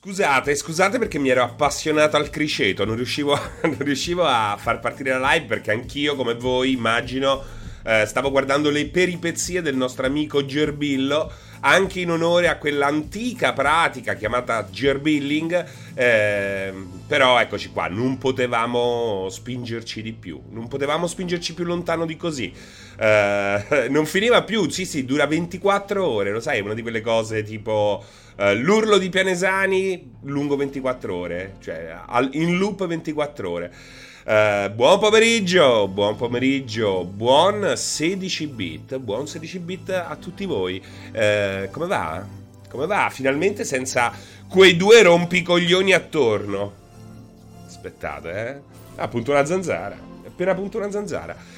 Scusate, scusate perché mi ero appassionato al criceto, non riuscivo, non riuscivo a far partire la live perché anch'io, come voi, immagino, eh, stavo guardando le peripezie del nostro amico Gerbillo, anche in onore a quell'antica pratica chiamata gerbilling, eh, però eccoci qua, non potevamo spingerci di più, non potevamo spingerci più lontano di così. Eh, non finiva più, sì sì, dura 24 ore, lo sai, è una di quelle cose tipo... Uh, l'urlo di Pianesani lungo 24 ore, cioè al, in loop 24 ore. Uh, buon pomeriggio, buon pomeriggio, buon 16 bit, buon 16 bit a tutti voi. Uh, come va? Come va? Finalmente senza quei due rompicoglioni attorno. Aspettate, eh. Ah, una zanzara. Appena appunto una zanzara.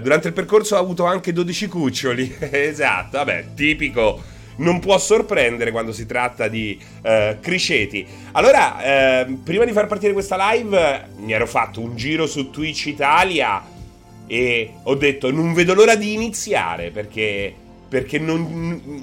Durante il percorso ho avuto anche 12 cuccioli. esatto, vabbè, tipico non può sorprendere quando si tratta di uh, criceti. Allora, uh, prima di far partire questa live, mi ero fatto un giro su Twitch Italia e ho detto non vedo l'ora di iniziare perché, perché non,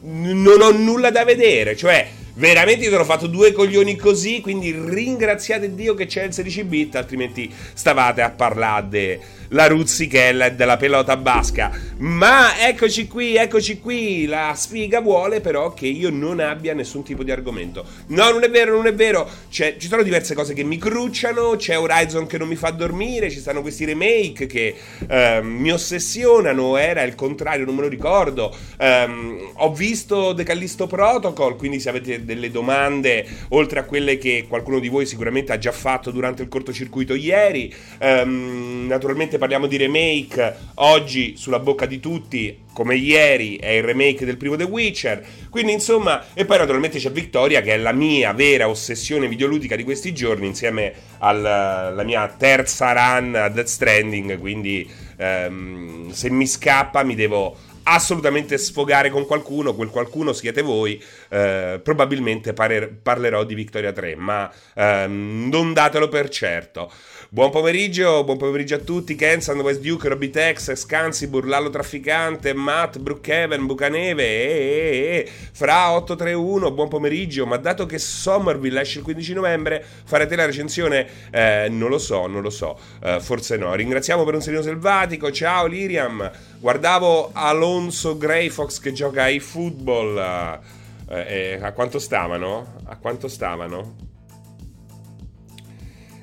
non ho nulla da vedere. Cioè, veramente io sono fatto due coglioni così, quindi ringraziate Dio che c'è il 16 bit, altrimenti stavate a parlare la ruzzichella della pelota basca. Ma eccoci qui, eccoci qui. La sfiga vuole però che io non abbia nessun tipo di argomento. No, non è vero, non è vero. C'è, ci sono diverse cose che mi crucciano. C'è Horizon che non mi fa dormire. Ci stanno questi remake che ehm, mi ossessionano. Era il contrario, non me lo ricordo. Ehm, ho visto The Callisto Protocol. Quindi, se avete delle domande, oltre a quelle che qualcuno di voi sicuramente ha già fatto durante il cortocircuito ieri, ehm, naturalmente parliamo di remake oggi sulla bocca di tutti, come ieri è il remake del primo The Witcher. Quindi insomma, e poi naturalmente c'è Victoria che è la mia vera ossessione videoludica di questi giorni insieme alla mia terza run a Death Stranding, quindi ehm, se mi scappa mi devo assolutamente sfogare con qualcuno, quel qualcuno siete voi, eh, probabilmente parer- parlerò di Victoria 3, ma ehm, non datelo per certo. Buon pomeriggio, buon pomeriggio a tutti. Kensan, West Duke, Robby Tex, Scansi, Burlallo Trafficante, Matt, Brookhaven, Bucaneve, e, e, e, Fra 831, buon pomeriggio. Ma dato che Somerville esce il 15 novembre, farete la recensione? Eh, non lo so, non lo so, eh, forse no. Ringraziamo per un segno selvatico. Ciao Liriam. Guardavo Alonso Greyfox che gioca ai football. Eh, a quanto stavano? A quanto stavano?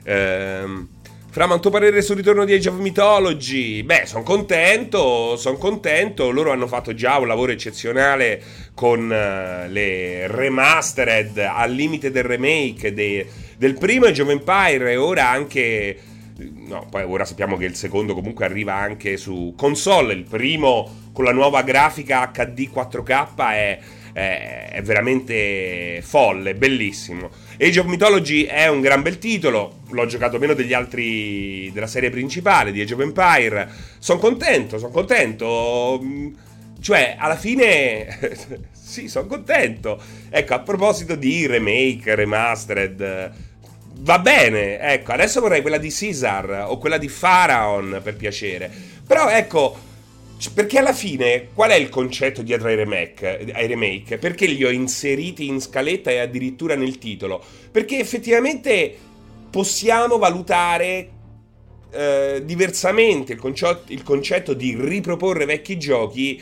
Ehm, Fra, ma un tuo parere sul ritorno di Age of Mythology? Beh, sono contento, sono contento. Loro hanno fatto già un lavoro eccezionale con uh, le remastered al limite del remake de, del primo Age of Empire e ora anche... No, poi ora sappiamo che il secondo comunque arriva anche su console. Il primo con la nuova grafica HD 4K è è veramente folle, bellissimo. Age of Mythology è un gran bel titolo, l'ho giocato meno degli altri della serie principale di Age of Empire. Sono contento, sono contento. Cioè, alla fine, sì, sono contento. Ecco, a proposito di remake, remastered, va bene. Ecco, adesso vorrei quella di Caesar o quella di Pharaon per piacere. Però ecco perché alla fine qual è il concetto dietro ai remake, ai remake? Perché li ho inseriti in scaletta e addirittura nel titolo? Perché effettivamente possiamo valutare eh, diversamente il concetto, il concetto di riproporre vecchi giochi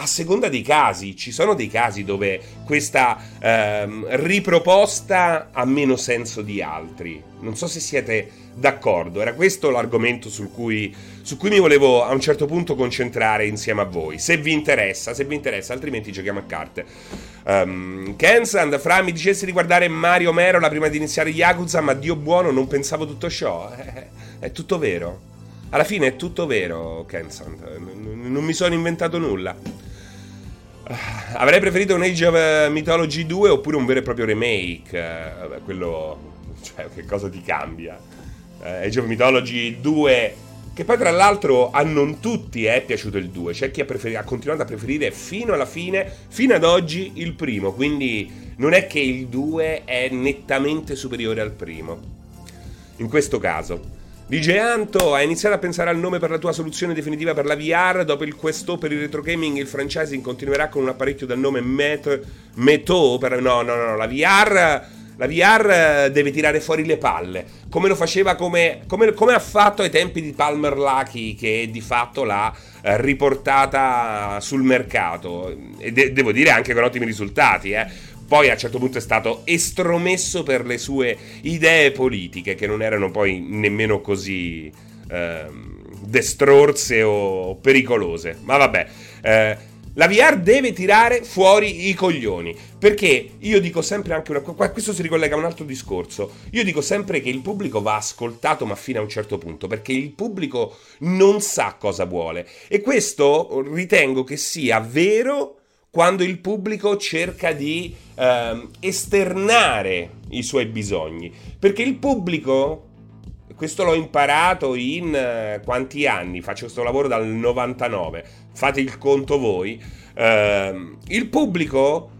a seconda dei casi, ci sono dei casi dove questa ehm, riproposta ha meno senso di altri. Non so se siete d'accordo, era questo l'argomento cui, su cui mi volevo a un certo punto concentrare insieme a voi. Se vi interessa, se vi interessa, altrimenti giochiamo a carte. Um, Kensand, Fra mi dicessi di guardare Mario Merola prima di iniziare Yakuza, ma Dio buono, non pensavo tutto ciò. È, tutto vero. Alla fine è tutto vero, Kensand. Non mi sono inventato nulla. Avrei preferito un Age of Mythology 2 oppure un vero e proprio remake. Vabbè, quello. Cioè, che cosa ti cambia? Age of Mythology 2. Che poi, tra l'altro, a non tutti è piaciuto il 2. C'è chi ha, preferi- ha continuato a preferire fino alla fine, fino ad oggi, il primo. Quindi non è che il 2 è nettamente superiore al primo. In questo caso. DJ Anto, hai iniziato a pensare al nome per la tua soluzione definitiva per la VR? Dopo il Questo per il retro gaming, il franchising continuerà con un apparecchio dal nome Met- Meto? Per... No, no, no, la VR, la VR deve tirare fuori le palle, come lo faceva, come, come, come ha fatto ai tempi di Palmer Lucky, che di fatto l'ha eh, riportata sul mercato. E de- devo dire anche con ottimi risultati, eh poi a un certo punto è stato estromesso per le sue idee politiche, che non erano poi nemmeno così eh, destrorse o pericolose. Ma vabbè, eh, la VR deve tirare fuori i coglioni. Perché io dico sempre anche una cosa, questo si ricollega a un altro discorso. Io dico sempre che il pubblico va ascoltato, ma fino a un certo punto, perché il pubblico non sa cosa vuole. E questo ritengo che sia vero quando il pubblico cerca di eh, esternare i suoi bisogni. Perché il pubblico, questo l'ho imparato in eh, quanti anni? Faccio questo lavoro dal 99, fate il conto voi. Eh, il pubblico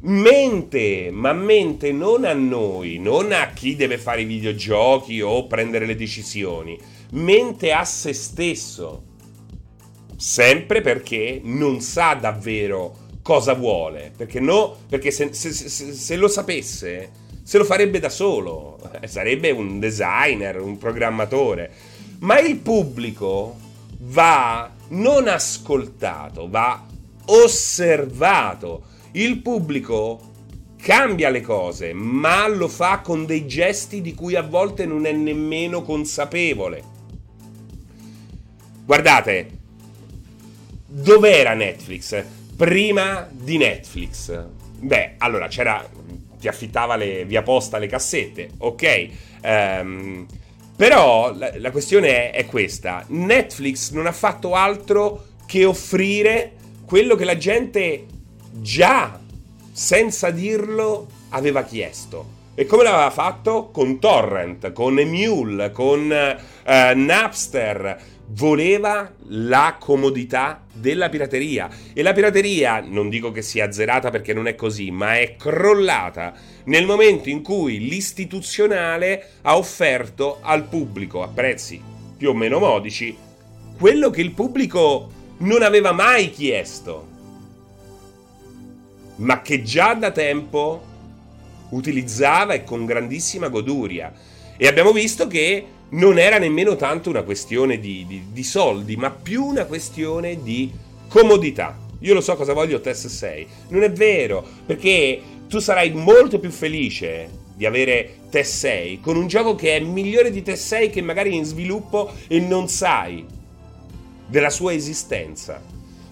mente, ma mente non a noi, non a chi deve fare i videogiochi o prendere le decisioni, mente a se stesso sempre perché non sa davvero cosa vuole. Perché, no, perché se, se, se, se lo sapesse, se lo farebbe da solo. Eh, sarebbe un designer, un programmatore. Ma il pubblico va non ascoltato, va osservato. Il pubblico cambia le cose, ma lo fa con dei gesti di cui a volte non è nemmeno consapevole. Guardate, Dov'era Netflix? Prima di Netflix. Beh, allora c'era. Ti affittava le, via posta le cassette, ok. Um, però la, la questione è, è questa: Netflix non ha fatto altro che offrire quello che la gente già, senza dirlo, aveva chiesto. E come l'aveva fatto? Con Torrent, con Emule, con uh, Napster voleva la comodità della pirateria e la pirateria non dico che sia azzerata perché non è così, ma è crollata nel momento in cui l'istituzionale ha offerto al pubblico a prezzi più o meno modici quello che il pubblico non aveva mai chiesto, ma che già da tempo utilizzava e con grandissima goduria. E abbiamo visto che non era nemmeno tanto una questione di, di, di soldi, ma più una questione di comodità. Io lo so cosa voglio TES 6. Non è vero, perché tu sarai molto più felice di avere TES 6 con un gioco che è migliore di TES 6 che magari è in sviluppo e non sai della sua esistenza.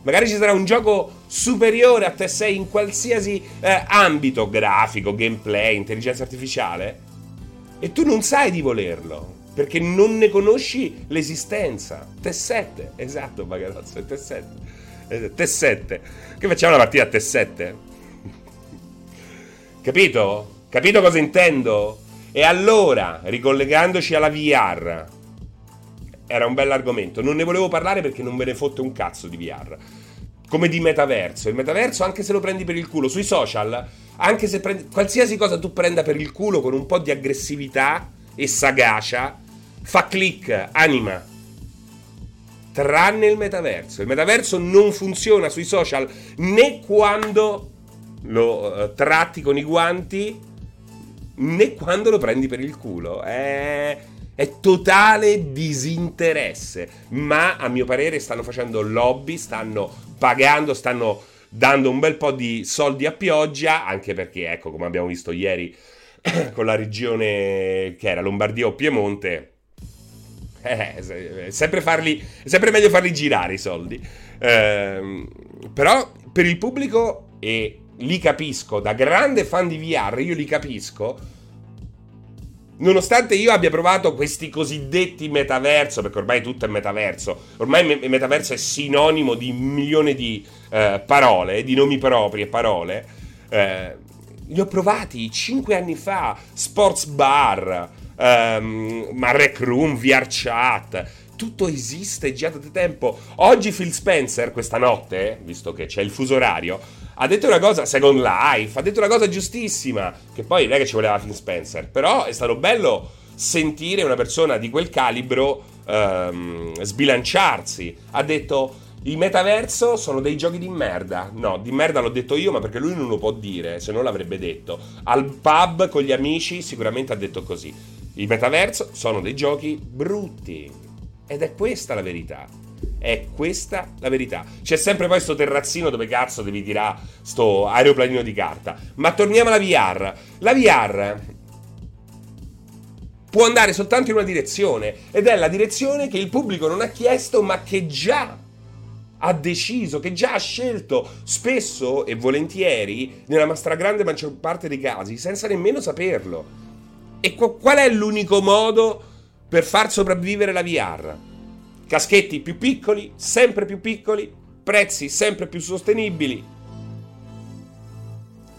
Magari ci sarà un gioco superiore a TES 6 in qualsiasi eh, ambito grafico, gameplay, intelligenza artificiale e tu non sai di volerlo perché non ne conosci l'esistenza. T7, esatto, Bagarozzo, è T7. T7. Che facciamo una partita a T7? Capito? Capito cosa intendo? E allora, ricollegandoci alla VR, era un bell'argomento. Non ne volevo parlare perché non me ne fotte un cazzo di VR. Come di metaverso. Il metaverso, anche se lo prendi per il culo sui social, anche se prendi qualsiasi cosa tu prenda per il culo con un po' di aggressività e sagacia, fa click, anima. Tranne il metaverso. Il metaverso non funziona sui social né quando lo uh, tratti con i guanti né quando lo prendi per il culo. È, è totale disinteresse. Ma a mio parere stanno facendo lobby, stanno pagando, stanno dando un bel po' di soldi a pioggia, anche perché, ecco, come abbiamo visto ieri con la regione che era Lombardia o Piemonte, eh, sempre, farli, sempre meglio farli girare i soldi. Eh, però per il pubblico, e li capisco, da grande fan di VR, io li capisco. Nonostante io abbia provato questi cosiddetti metaverso, perché ormai tutto è metaverso, ormai il metaverso è sinonimo di milioni di eh, parole, di nomi propri e parole. Eh, li ho provati 5 anni fa, Sports Bar, um, ma Room, VR Chat, tutto esiste già da tempo. Oggi Phil Spencer, questa notte, visto che c'è il fuso orario, ha detto una cosa, Second Life, ha detto una cosa giustissima, che poi non è che ci voleva Phil Spencer, però è stato bello sentire una persona di quel calibro ehm, sbilanciarsi. Ha detto i metaverso sono dei giochi di merda. No, di merda l'ho detto io, ma perché lui non lo può dire, se no l'avrebbe detto. Al pub con gli amici sicuramente ha detto così. I metaverso sono dei giochi brutti. Ed è questa la verità. È questa la verità. C'è sempre poi sto terrazzino dove cazzo devi tirare sto aeroplanino di carta. Ma torniamo alla VR. La VR può andare soltanto in una direzione ed è la direzione che il pubblico non ha chiesto ma che già ha deciso, che già ha scelto spesso e volentieri, nella stragrande maggior parte dei casi, senza nemmeno saperlo. E qual è l'unico modo per far sopravvivere la VR? Caschetti più piccoli, sempre più piccoli, prezzi sempre più sostenibili,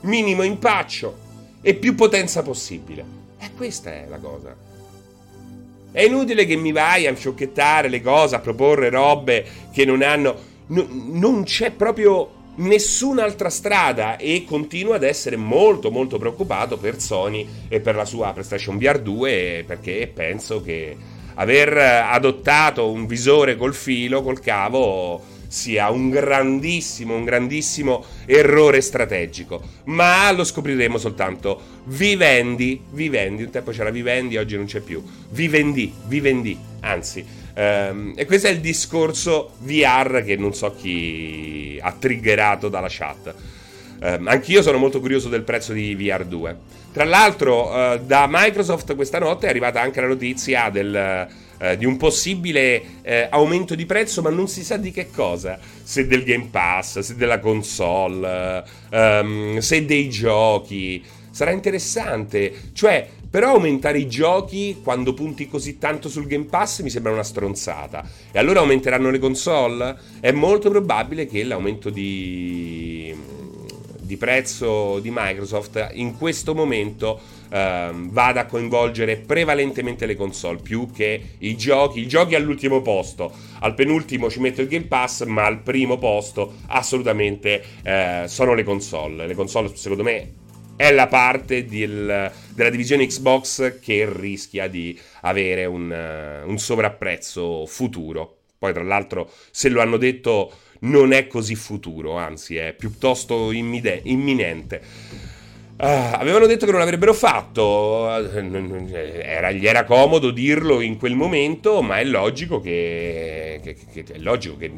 minimo impaccio e più potenza possibile. E questa è la cosa. È inutile che mi vai a sciocchettare le cose, a proporre robe che non hanno no, non c'è proprio nessun'altra strada e continuo ad essere molto molto preoccupato per Sony e per la sua PlayStation VR 2 perché penso che aver adottato un visore col filo, col cavo sia un grandissimo, un grandissimo errore strategico. Ma lo scopriremo soltanto vivendi, vivendi, un tempo c'era vivendi, oggi non c'è più. Vivendi, vivendi, anzi. Um, e questo è il discorso VR che non so chi ha triggerato dalla chat. Um, anch'io sono molto curioso del prezzo di VR 2. Tra l'altro, uh, da Microsoft questa notte è arrivata anche la notizia del eh, di un possibile eh, aumento di prezzo, ma non si sa di che cosa. Se del Game Pass, se della console, ehm, se dei giochi. Sarà interessante. Cioè, però aumentare i giochi quando punti così tanto sul Game Pass mi sembra una stronzata. E allora aumenteranno le console? È molto probabile che l'aumento di, di prezzo di Microsoft in questo momento ehm, vada a coinvolgere prevalentemente le console più che i giochi. I giochi all'ultimo posto, al penultimo ci metto il Game Pass, ma al primo posto assolutamente eh, sono le console. Le console secondo me è la parte del, della divisione Xbox che rischia di avere un, uh, un, sovrapprezzo futuro. Poi, tra l'altro, se lo hanno detto, non è così futuro, anzi, è piuttosto immide- imminente. Uh, avevano detto che non l'avrebbero fatto, era, gli era comodo dirlo in quel momento, ma è logico che, che, che, è logico che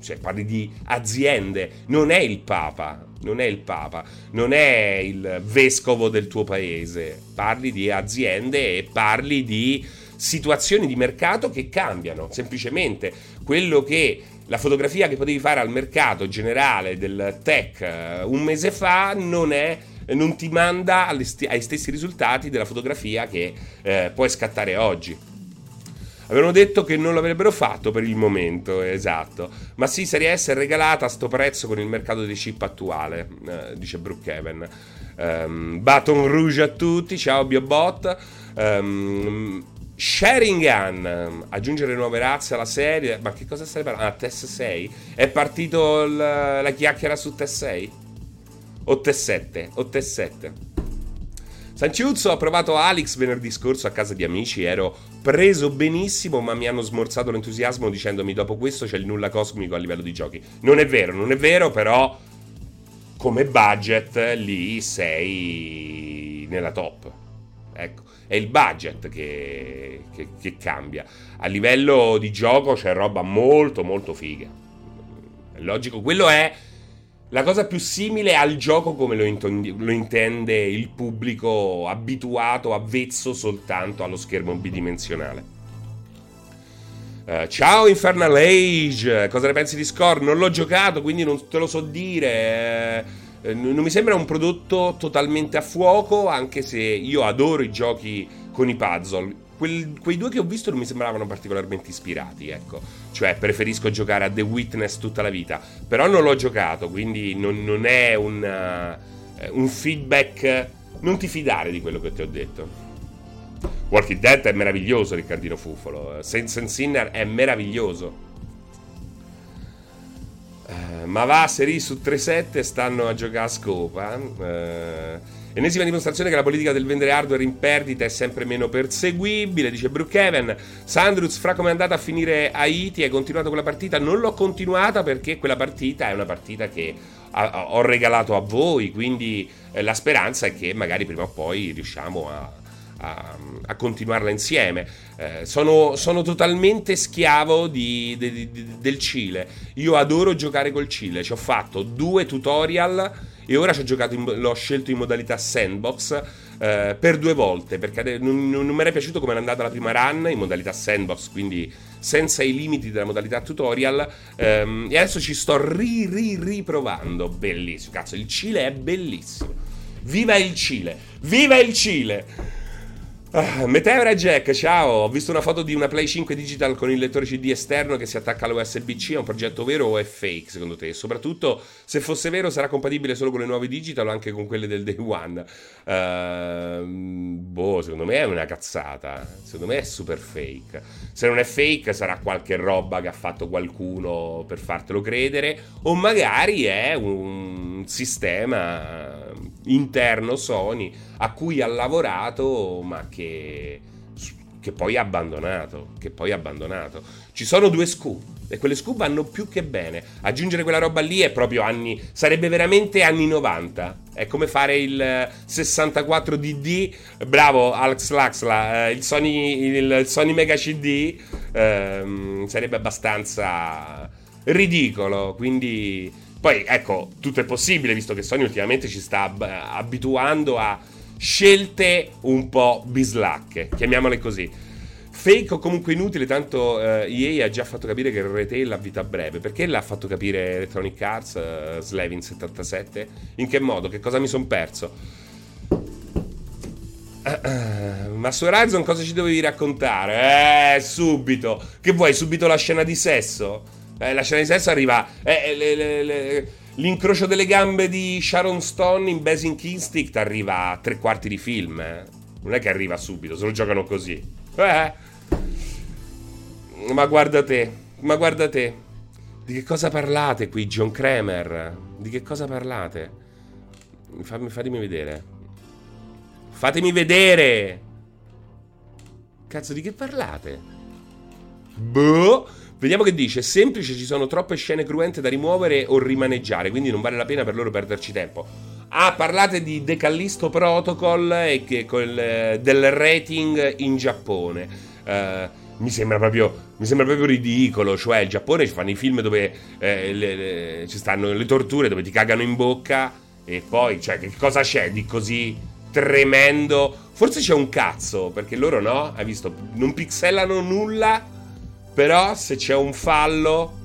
cioè, parli di aziende, non è il Papa, non è il Papa, non è il vescovo del tuo paese, parli di aziende e parli di situazioni di mercato che cambiano, semplicemente quello che la fotografia che potevi fare al mercato generale del tech eh, un mese fa non è non ti manda ai stessi risultati della fotografia che eh, puoi scattare oggi. Avevano detto che non l'avrebbero fatto per il momento, esatto. Ma sì, Serie S è regalata a sto prezzo con il mercato dei chip attuale, eh, dice Brookhaven. Um, Baton Rouge a tutti, ciao Biobot. Um, Sharingan, aggiungere nuove razze alla serie. Ma che cosa stai parlando? Ah, TES 6? È partito l- la chiacchiera su TES 6? o T7, o T7. Sanciuzzo ha provato Alex venerdì scorso a casa di amici, ero preso benissimo ma mi hanno smorzato l'entusiasmo dicendomi dopo questo c'è il nulla cosmico a livello di giochi. Non è vero, non è vero, però come budget lì sei nella top. Ecco, è il budget che, che, che cambia. A livello di gioco c'è roba molto molto figa. È logico, quello è la cosa più simile al gioco come lo, intondi- lo, intende il pubblico abituato, avvezzo soltanto allo schermo bidimensionale. Uh, ciao Infernal Age, cosa ne pensi di Score? Non l'ho giocato, quindi non te lo so dire. Uh, non mi sembra un prodotto totalmente a fuoco, anche se io adoro i giochi con i puzzle quel, quei due che ho visto non mi sembravano particolarmente ispirati, ecco. Cioè, preferisco giocare a The Witness tutta la vita. Però non l'ho giocato, quindi non, non è un, uh, un feedback. Non ti fidare di quello che ti ho detto. Walking Dead è meraviglioso, Riccardino Fufolo. Saints and Sinner è meraviglioso. Uh, ma va, Seri su 3-7 stanno a giocare a scopa. Uh, Ennesima dimostrazione che la politica del vendere hardware in perdita è sempre meno perseguibile, dice Brookhaven. Sandruz, fra come è andata a finire Haiti, hai continuato quella partita? Non l'ho continuata perché quella partita è una partita che ho regalato a voi, quindi eh, la speranza è che magari prima o poi riusciamo a, a, a continuarla insieme. Eh, sono, sono, totalmente schiavo di, di, di, del Cile. Io adoro giocare col Cile. Ci ho fatto due tutorial e ora in, l'ho scelto in modalità sandbox. Eh, per due volte perché non, non, non mi era piaciuto come era andata la prima run in modalità sandbox, quindi senza i limiti della modalità tutorial. Ehm, e adesso ci sto ri, ri, riprovando. Bellissimo, cazzo, il Cile è bellissimo. Viva il Cile! Viva il Cile! Ah, Meteora Jack, ciao, ho visto una foto di una Play 5 digital con il lettore CD esterno che si attacca alla USB-C, è un progetto vero o è fake secondo te? soprattutto, se fosse vero, sarà compatibile solo con le nuove digital o anche con quelle del Day One? Uh, boh, secondo me è una cazzata, secondo me è super fake. Se non è fake sarà qualche roba che ha fatto qualcuno per fartelo credere o magari è un sistema interno Sony a cui ha lavorato ma che, che poi ha abbandonato. Che poi ha abbandonato. Ci sono due scoop e quelle scoop vanno più che bene. Aggiungere quella roba lì è proprio anni. sarebbe veramente anni 90. È come fare il 64 DD. Bravo, Alex Laxla. Eh, il, Sony, il Sony Mega CD ehm, sarebbe abbastanza ridicolo. Quindi. Poi ecco, tutto è possibile visto che Sony ultimamente ci sta abituando a scelte un po' bislacche, chiamiamole così. Fake o comunque inutile, tanto eh, EA ha già fatto capire che il retail ha vita breve. Perché l'ha fatto capire Electronic Arts, eh, Slavin77? In che modo? Che cosa mi sono perso? ma su Horizon cosa ci dovevi raccontare? Eh, subito. Che vuoi, subito la scena di sesso? Eh, la scena di sesso arriva... Eh, le, le, le, L'incrocio delle gambe di Sharon Stone in Basic Instinct arriva a tre quarti di film. Eh? Non è che arriva subito, se lo giocano così. Eh. Ma guarda te, ma guarda te. Di che cosa parlate qui, John Kramer? Di che cosa parlate? Fammi, fatemi vedere. Fatemi vedere! Cazzo, di che parlate? Boh! Vediamo che dice: semplice, ci sono troppe scene cruente da rimuovere o rimaneggiare, quindi non vale la pena per loro perderci tempo. Ah, parlate di The Callisto Protocol e che quel, eh, del rating in Giappone. Uh, mi sembra, proprio, mi sembra proprio ridicolo. Cioè, il Giappone ci fanno i film dove eh, le, le, ci stanno le torture, dove ti cagano in bocca. E poi, cioè, che cosa c'è di così tremendo? Forse c'è un cazzo, perché loro no, hai visto, non pixelano nulla però se c'è un fallo,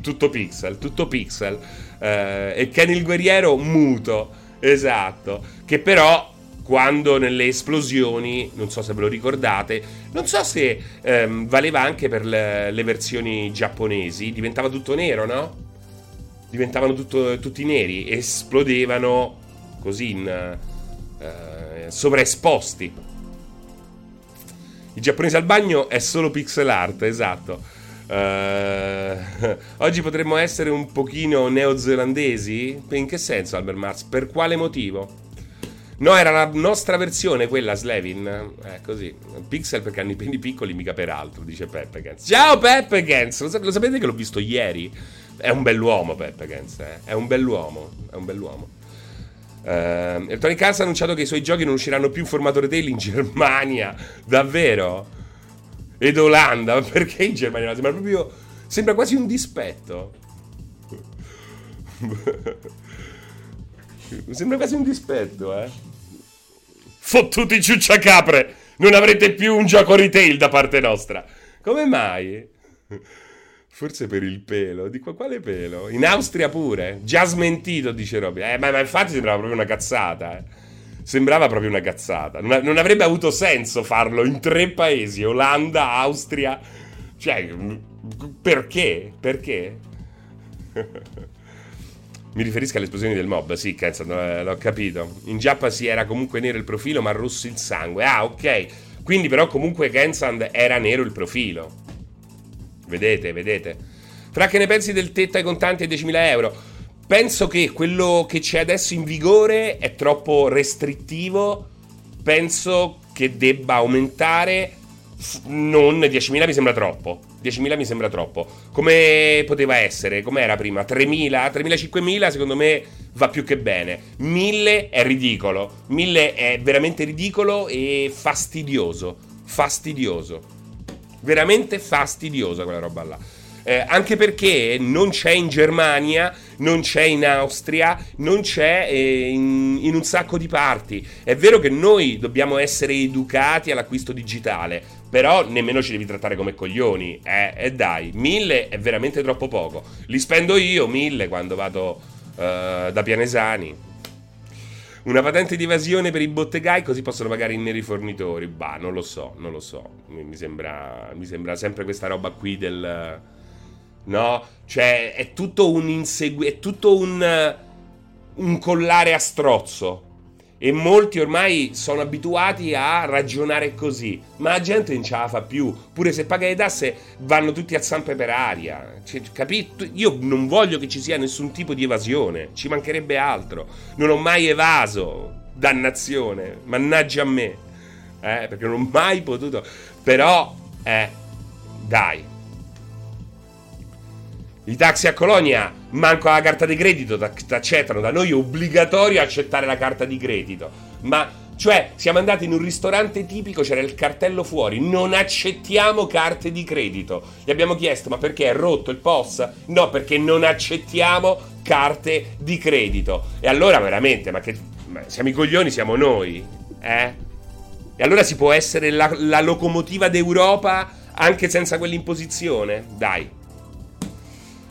tutto pixel, tutto pixel. Eh, e Ken il guerriero muto, esatto. Che però quando nelle esplosioni, non so se ve lo ricordate, non so se ehm, valeva anche per le, le, versioni giapponesi, diventava tutto nero, no? Diventavano tutto, tutti neri, esplodevano così in, eh, sovraesposti. I giapponesi al bagno è solo pixel art, esatto. Uh, oggi potremmo essere un pochino neozelandesi? In che senso, Albert Mars? Per quale motivo? No, era la nostra versione, quella Slevin. Eh, così. Pixel perché hanno i peni piccoli, mica per altro, dice Peppe Gens. Ciao Peppe Gens! Lo, lo, sapete che l'ho visto ieri? È un bell'uomo Peppe Gens, eh? È un bell'uomo, è un bell'uomo. Uh, Electronic Arts ha annunciato che i suoi giochi non usciranno più in formato retail in Germania. Davvero? Ed Olanda? Perché in Germania? Sembra proprio. Sembra quasi un dispetto. Sembra quasi un dispetto, eh. Fottuti ciucciacapre! Non avrete più un gioco retail da parte nostra. Come mai? Forse per il pelo. Dico, quale pelo? In Austria pure. Già smentito, dice Robby. Eh, ma, ma, infatti sembrava proprio una cazzata. Eh. Sembrava proprio una cazzata. Non, non, avrebbe avuto senso farlo in tre paesi: Olanda, Austria. Cioè, perché? Perché? Mi riferisco alle esplosioni del mob. Sì, cazzo, l'ho capito. In Giappa si era comunque nero il profilo, ma rosso il sangue. Ah, ok. Quindi, però, comunque, Gensand era nero il profilo. Vedete, vedete. Fra che ne pensi del tetto ai contanti e 10.000 euro? penso che quello che c'è adesso in vigore è troppo restrittivo. Penso che debba aumentare. Non 10.000 mi sembra troppo. 10.000 mi sembra troppo. Come poteva essere? Come era prima? 3.000? 3.000, 5.000 secondo me va più che bene. 1.000 è ridicolo. 1.000 è veramente ridicolo e fastidioso. Fastidioso. Veramente fastidiosa quella roba là. Eh, anche perché non c'è in Germania, non c'è in Austria, non c'è eh, in, in, un sacco di parti. È vero che noi dobbiamo essere educati all'acquisto digitale, però nemmeno ci devi trattare come coglioni. Eh, e dai, mille è veramente troppo poco. Li spendo io mille quando vado uh, da Pianesani. Una patente di evasione per i bottegai così possono pagare i neri fornitori. Bah, non lo so, non lo so. Mi, sembra, mi sembra sempre questa roba qui del no? Cioè, è tutto un insegu- è tutto un, un collare a strozzo. E molti ormai sono abituati a ragionare così. Ma la gente non ce la fa più. Pure se paga le tasse, vanno tutti a zampe per aria. Cioè, capito? Io non voglio che ci sia nessun tipo di evasione. Ci mancherebbe altro. Non ho mai evaso. Dannazione. Mannaggia a me. Eh, perché non ho mai potuto. Però, eh, dai i taxi a Colonia manco la carta di credito ti accettano. Da noi è obbligatorio accettare la carta di credito. Ma, cioè, siamo andati in un ristorante tipico, c'era il cartello fuori. Non accettiamo carte di credito. Gli abbiamo chiesto, ma perché è rotto il POS? No, perché non accettiamo carte di credito. E allora, veramente, ma che. Ma siamo i coglioni, siamo noi. Eh? E allora si può essere la, la locomotiva d'Europa anche senza quell'imposizione? Dai.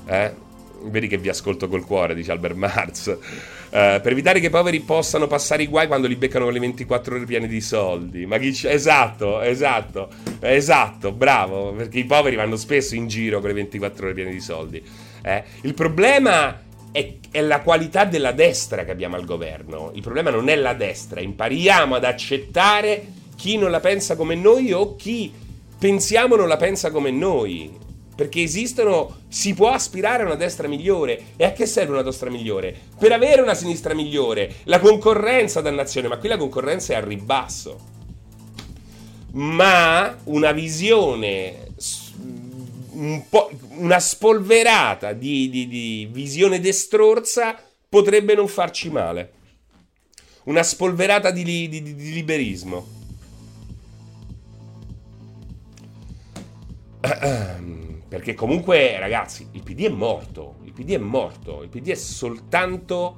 Eh? Vedi che vi ascolto col cuore, dice Albert Marx. Uh, per evitare che i poveri possano passare i guai quando li beccano con le 24 ore piene di soldi. Ma chi c'è? Esatto, esatto, esatto, bravo. Perché i poveri vanno spesso in giro con le 24 ore piene di soldi. Eh? Il problema è, è, la qualità della destra che abbiamo al governo. Il problema non è la destra. Impariamo ad accettare chi non la pensa come noi o chi pensiamo non la pensa come noi. Perché esistono, si può aspirare a una destra migliore. E a che serve una destra migliore? Per avere una sinistra migliore. La concorrenza, dannazione, ma qui la concorrenza è al ribasso. Ma una visione, un una spolverata di, di, di visione destrorsa potrebbe non farci male. Una spolverata di, di, di liberismo. Perché comunque, ragazzi, il PD è morto. Il PD è morto. Il PD è soltanto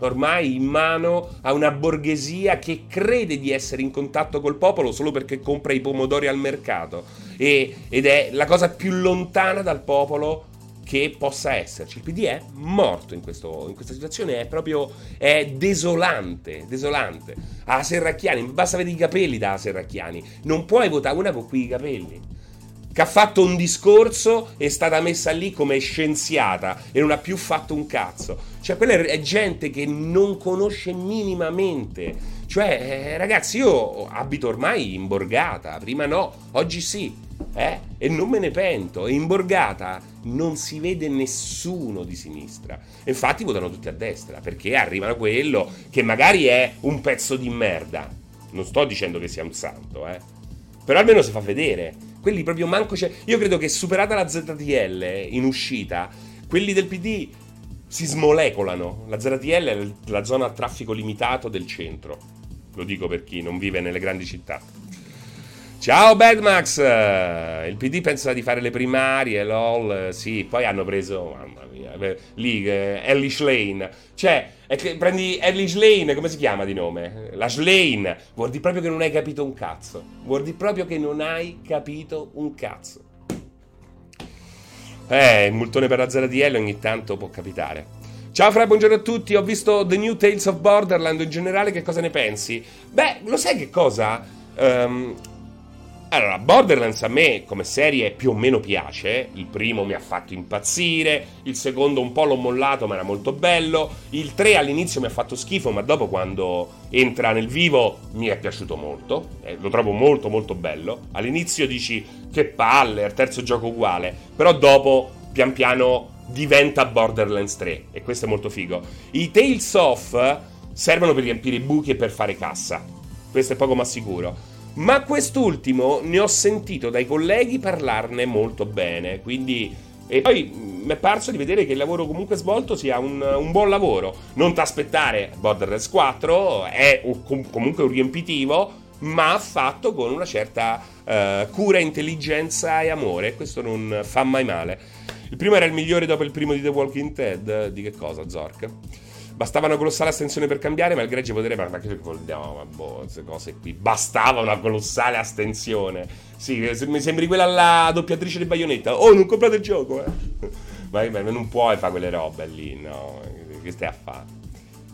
ormai in mano a una borghesia che crede di essere in contatto col popolo solo perché compra i pomodori al mercato. E, ed è la cosa più lontana dal popolo che possa esserci. Il PD è morto in, questo, in questa situazione, è proprio è desolante, desolante. A Serracchiani, basta vedere i capelli da Serracchiani. Non puoi votare una con quei capelli che ha fatto un discorso è stata messa lì come scienziata e non ha più fatto un cazzo. Cioè, quella è gente che non conosce minimamente. Cioè, eh, ragazzi, io abito ormai in borgata, prima no, oggi sì, eh? E non me ne pento. E in borgata non si vede nessuno di sinistra. Infatti votano tutti a destra, perché arrivano quello che magari è un pezzo di merda. Non sto dicendo che sia un santo, eh. Però almeno si fa vedere quelli proprio manco c'è. Io credo che superata la ZTL in uscita, quelli del PD si smolecolano. La ZTL è la zona a traffico limitato del centro. Lo dico per chi non vive nelle grandi città. Ciao Badmax! Il PD pensa di fare le primarie, lol. Sì, poi hanno preso, mamma mia, lì, eh, Ellie Lane. Cioè, prendi Ellie Lane, come si chiama di nome? La Slane. Vuol dire proprio che non hai capito un cazzo. Vuol dire proprio che non hai capito un cazzo. Eh, il multone per la zera di L ogni tanto può capitare. Ciao Fra, buongiorno a tutti. Ho visto The New Tales of Borderland in generale, che cosa ne pensi? Beh, lo sai che cosa? Um, allora, Borderlands a me come serie più o meno piace. Il primo mi ha fatto impazzire, il secondo un po' l'ho mollato, ma era molto bello. Il 3 all'inizio mi ha fatto schifo, ma dopo quando entra nel vivo mi è piaciuto molto. Eh, lo trovo molto molto bello. All'inizio dici che palle, il terzo gioco uguale, però dopo pian piano diventa Borderlands 3 e questo è molto figo. I Tales of servono per riempire i buchi e per fare cassa. Questo è poco ma sicuro. Ma quest'ultimo ne ho sentito dai colleghi parlarne molto bene, quindi... E poi mi è parso di vedere che il lavoro comunque svolto sia un, un buon lavoro. Non ti aspettare Borderlands 4, è un, comunque un riempitivo, ma fatto con una certa uh, cura, intelligenza e amore. Questo non fa mai male. Il primo era il migliore dopo il primo di The Walking Dead. Di che cosa, Zork? Bastava una colossale astensione per cambiare, ma il gregge potere. Ma che ma boh, queste cose qui. Bastava una colossale astensione. Sì, mi sembri quella alla doppiatrice di baionetta. Oh, non comprate il gioco, eh. ma, ma non puoi fare quelle robe lì, no? Che stai a fare?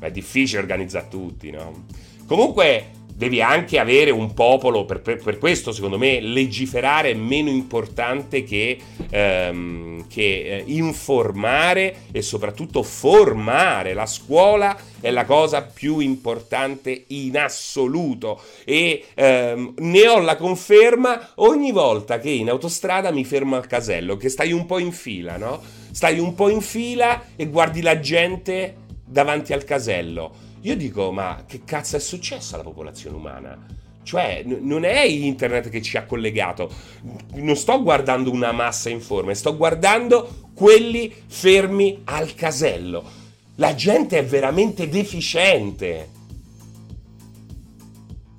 Ma è difficile organizzare tutti, no? Comunque, devi anche avere un popolo, per, per, per, questo secondo me legiferare è meno importante che, ehm, che eh, informare e soprattutto formare. La scuola è la cosa più importante in assoluto e ehm, ne ho la conferma ogni volta che in autostrada mi fermo al casello, che stai un po' in fila, no? Stai un po' in fila e guardi la gente davanti al casello io dico, ma che cazzo è successo alla popolazione umana? Cioè, n- non è internet che ci ha collegato. Non sto guardando una massa informe, sto guardando quelli fermi al casello. La gente è veramente deficiente.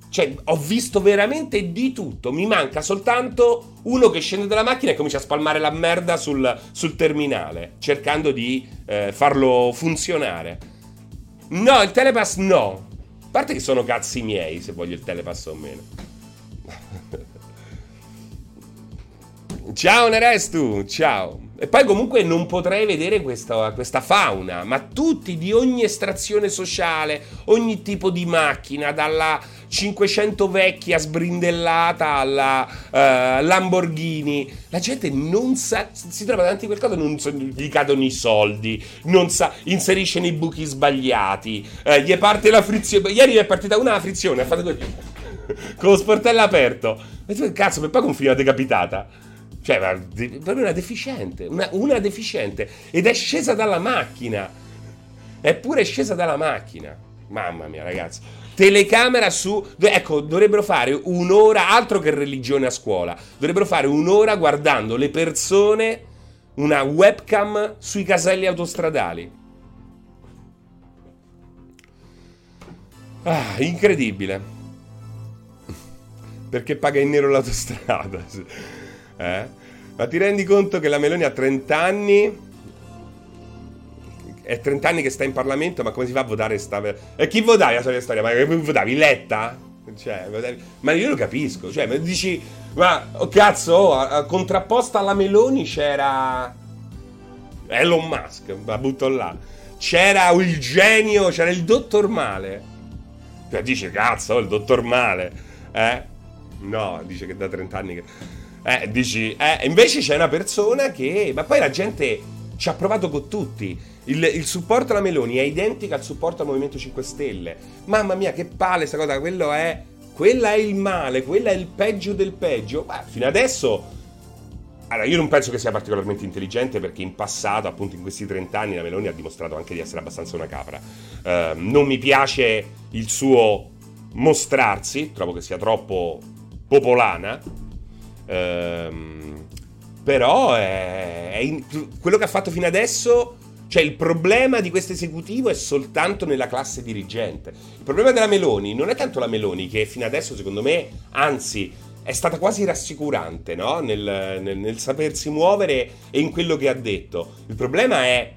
Cioè, ho visto veramente di tutto. Mi manca soltanto uno che scende dalla macchina e comincia a spalmare la merda sul, sul terminale, cercando di eh, farlo funzionare. No, il telepass no. A parte che sono cazzi miei se voglio il telepass o meno. ciao Nerestu, ciao. E poi comunque non potrei vedere questa, questa, fauna, ma tutti di ogni estrazione sociale, ogni tipo di macchina, dalla 500 vecchia sbrindellata alla uh, Lamborghini. La gente non sa, si trova davanti a qualcosa, non so, gli cadono i soldi, non sa, inserisce nei buchi sbagliati, uh, gli parte la frizione. Ieri è partita una frizione, ha fatto così, con lo sportello aperto. Ma tu, cazzo, per poi con fino decapitata. Cioè, ma, proprio una deficiente, una, una deficiente. Ed è scesa dalla macchina. Eppure è scesa dalla macchina. Mamma mia, ragazzi. Telecamera su. Ecco, dovrebbero fare un'ora, altro che religione a scuola. Dovrebbero fare un'ora guardando le persone, una webcam sui caselli autostradali. Ah, incredibile. Perché paga in nero l'autostrada? Eh? Ma ti rendi conto che la Meloni ha 30 anni? È 30 anni che sta in Parlamento, ma come si fa a votare sta... E chi votavi la solita storia? Ma votavi? Letta? Cioè, ma io lo capisco. Cioè, ma dici... Ma, oh, cazzo, oh, contrapposta alla Meloni c'era... Elon Musk, la butto là. C'era il genio, c'era il dottor Male. Cioè, dice, cazzo, il dottor Male. Eh? No, dice che da 30 anni che... Eh, dici, eh, invece c'è una persona che... Ma poi la gente ci ha provato con tutti. Il, il, supporto alla Meloni è identico al supporto al Movimento 5 Stelle. Mamma mia, che palle sta cosa. Quello è... Quella è il male, quella è il peggio del peggio. Ma fino adesso... Allora, io non penso che sia particolarmente intelligente perché in passato, appunto in questi 30 anni, la Meloni ha dimostrato anche di essere abbastanza una capra. Uh, non mi piace il suo mostrarsi, trovo che sia troppo popolana Ehm, però è, è in, quello che ha fatto fino adesso. Cioè, il problema di questo esecutivo è soltanto nella classe dirigente. Il problema della Meloni non è tanto la Meloni, che fino adesso, secondo me, anzi, è stata quasi rassicurante no? nel, nel, nel, sapersi muovere e in quello che ha detto. Il problema è,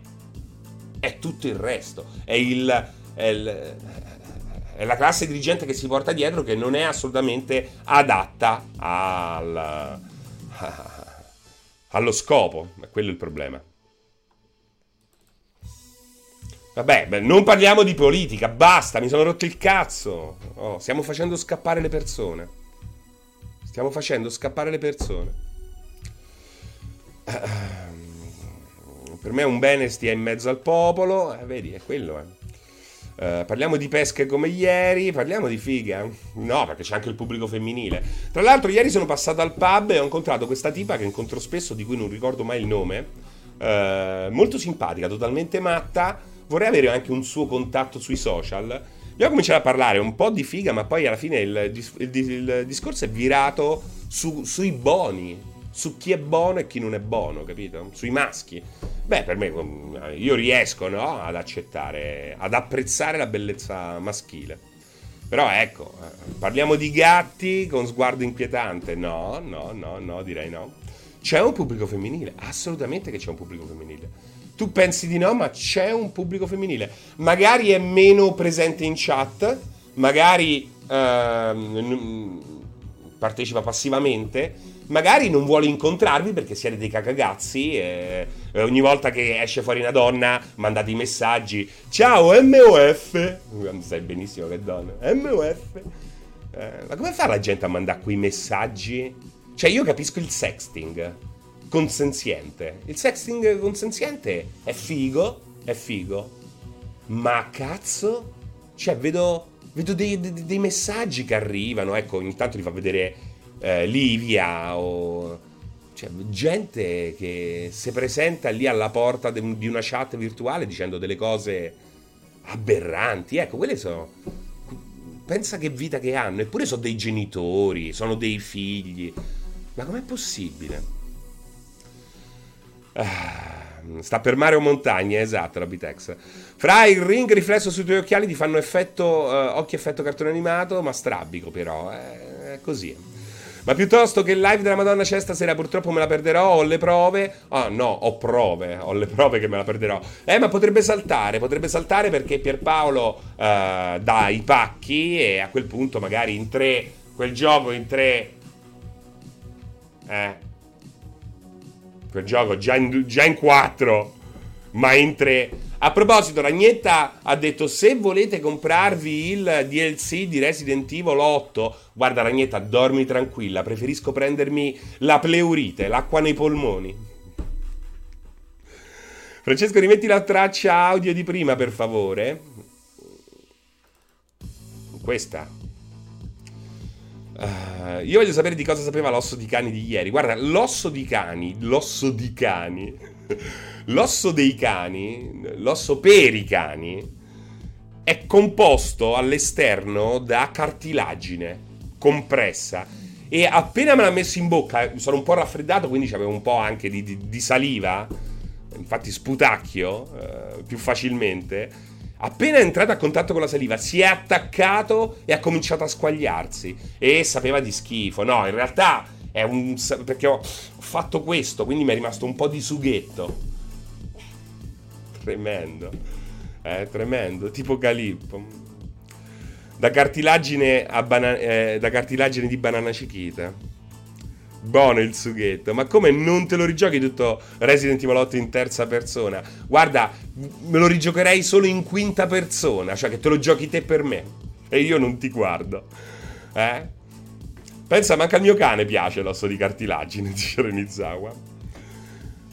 è tutto il resto. È, il, è, il, è la classe dirigente che si porta dietro che non è assolutamente adatta al, allo scopo. È quello il problema. Vabbè, beh, non parliamo di politica, basta, mi sono rotto il cazzo. Oh, stiamo facendo scappare le persone. Stiamo facendo scappare le persone. Per me un bene stia in mezzo al popolo, eh, vedi, è quello, eh. Uh, parliamo di pesche come ieri, parliamo di figa. No, perché c'è anche il pubblico femminile. Tra l'altro, ieri sono passato al pub e ho incontrato questa tipa che incontro spesso, di cui non ricordo mai il nome. eh, molto simpatica, totalmente matta. Vorrei avere anche un suo contatto sui social. Abbiamo cominciato a parlare un po' di figa, ma poi alla fine il, il, il discorso è virato su, sui boni, su chi è buono e chi non è buono, capito? Sui maschi. Beh, per me io riesco no, ad accettare, ad apprezzare la bellezza maschile. Però ecco, eh, parliamo di gatti con sguardo inquietante. No, no, no, no, direi no. C'è un pubblico femminile, assolutamente che c'è un pubblico femminile. Tu pensi di no, ma c'è un pubblico femminile. Magari è meno presente in chat, magari ehm, partecipa passivamente, magari non vuole incontrarvi perché siete dei cacagazzi e, ogni volta che esce fuori una donna mandate i messaggi ciao MOF sai benissimo che donna. MOF eh, ma come fa la gente a mandare quei messaggi? Cioè io capisco il sexting consenziente. Il sexting consenziente è figo è figo. Ma cazzo cioè vedo vedo dei, dei, dei messaggi che arrivano ecco ogni tanto li fa vedere eh, Livia o cioè, gente che si presenta lì alla porta de- di una chat virtuale dicendo delle cose aberranti. Ecco, quelle sono. Pensa che vita che hanno, eppure sono dei genitori, sono dei figli. Ma com'è possibile? Ah. Sta per mare o montagna, esatto, la Bitex. Fra il ring riflesso sui tuoi occhiali ti fanno effetto, uh, occhi effetto cartone animato, ma strabico però, eh, è così. Ma piuttosto che il live della Madonna c'è stasera, purtroppo me la perderò. Ho le prove. Ah, no, ho prove. Ho le prove che me la perderò. Eh, ma potrebbe saltare. Potrebbe saltare perché Pierpaolo uh, dà i pacchi. E a quel punto, magari in tre. Quel gioco in tre. Eh. Quel gioco già in, già in quattro. Ma in tre a proposito, Ragnetta ha detto se volete comprarvi il DLC di Resident Evil 8, guarda Ragnetta, dormi tranquilla, preferisco prendermi la pleurite, l'acqua nei polmoni. Francesco, rimetti la traccia audio di prima, per favore. Questa. Uh, io voglio sapere di cosa sapeva l'osso di cani di ieri. Guarda, l'osso di cani, l'osso di cani L'osso dei cani, l'osso per i cani, è composto all'esterno da cartilagine compressa. E appena me l'ha messo in bocca, sono un po' raffreddato, quindi avevo un po' anche di, di, di saliva. Infatti sputacchio eh, più facilmente. Appena è entrato a contatto con la saliva, si è attaccato e ha cominciato a squagliarsi. E sapeva di schifo. No, in realtà è un. perché ho fatto questo, quindi mi è rimasto un po' di sughetto. Tremendo. Eh, tremendo. Tipo Calippo. Da cartilagine, bana- eh, da cartilagine di banana cichita. Buono il sughetto. Ma come non te lo rigiochi tutto Resident Evil 8 in terza persona? Guarda, me lo rigiocherei solo in quinta persona. Cioè che te lo giochi te per me. E io non ti guardo. Eh? Pensa, manca al mio cane piace l'osso di cartilagine, dice Renizawa.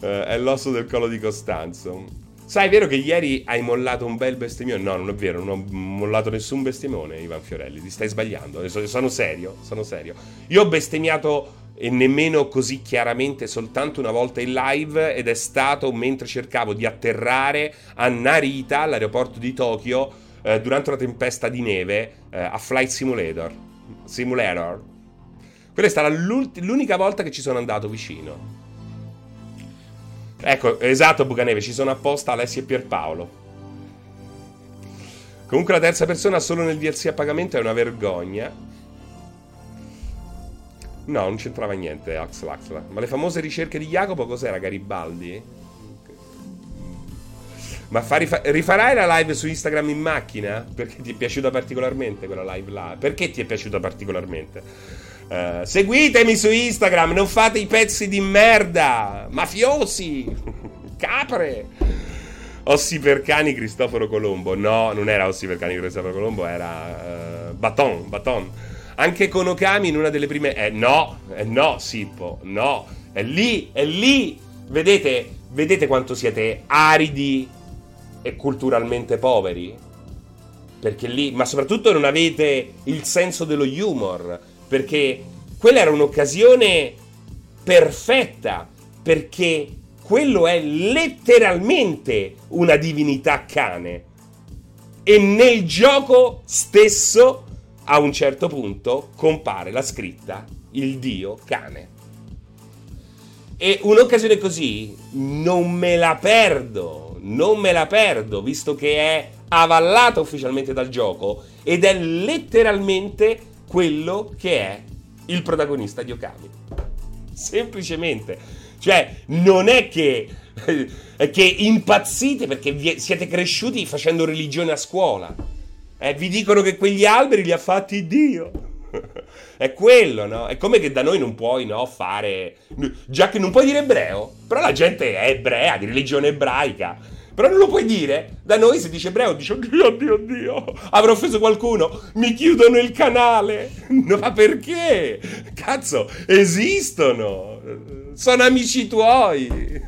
Eh, è l'osso del collo di Costanzo. Sai, è vero che ieri hai mollato un bel bestemmione? No, non è vero, non ho mollato nessun bestemmione, Ivan Fiorelli. Ti stai sbagliando. Sono serio, sono serio. Io ho bestemmiato e nemmeno così chiaramente soltanto una volta in live ed è stato mentre cercavo di atterrare a Narita, all'aeroporto di Tokyo, eh, durante una tempesta di neve eh, a Flight Simulator. Simulator. Quella è stata l'unica volta che ci sono andato vicino. Ecco, esatto, Bucaneve, ci sono apposta Alessia e Pierpaolo. Comunque la terza persona solo nel DLC a pagamento è una vergogna. No, non c'entrava niente Axel Axel. Ma le famose ricerche di Jacopo cos'era? Garibaldi? Ma fa rifa- rifarai la live su Instagram in macchina? Perché ti è piaciuta particolarmente quella live là? Perché ti è piaciuta particolarmente? Uh, seguitemi su Instagram, non fate i pezzi di merda, mafiosi, capre. Ossi per cani Cristoforo Colombo. No, non era Ossi per cani Cristoforo Colombo, era uh, Baton, Baton. Anche con Okami in una delle prime... Eh no, eh no, Sippo, no. È lì, è lì. Vedete, vedete quanto siete aridi e culturalmente poveri? Perché lì, ma soprattutto non avete il senso dello humor perché quella era un'occasione perfetta perché quello è letteralmente una divinità cane. E nel gioco stesso, a un certo punto, compare la scritta il dio cane. E un'occasione così non me la perdo, non me la perdo, visto che è avallata ufficialmente dal gioco ed è letteralmente quello che è il protagonista di Okami. Semplicemente. Cioè, non è che, che impazzite perché siete cresciuti facendo religione a scuola. Eh, vi dicono che quegli alberi li ha fatti Dio. è quello, no? È come che da noi non puoi, no, fare... Già che non puoi dire ebreo, però la gente è ebrea, di religione ebraica. Però non lo puoi dire. Da noi se dice ebreo dice oddio, oddio, oddio. Avrò offeso qualcuno. Mi chiudono il canale. No, ma perché? Cazzo, esistono. Sono amici tuoi.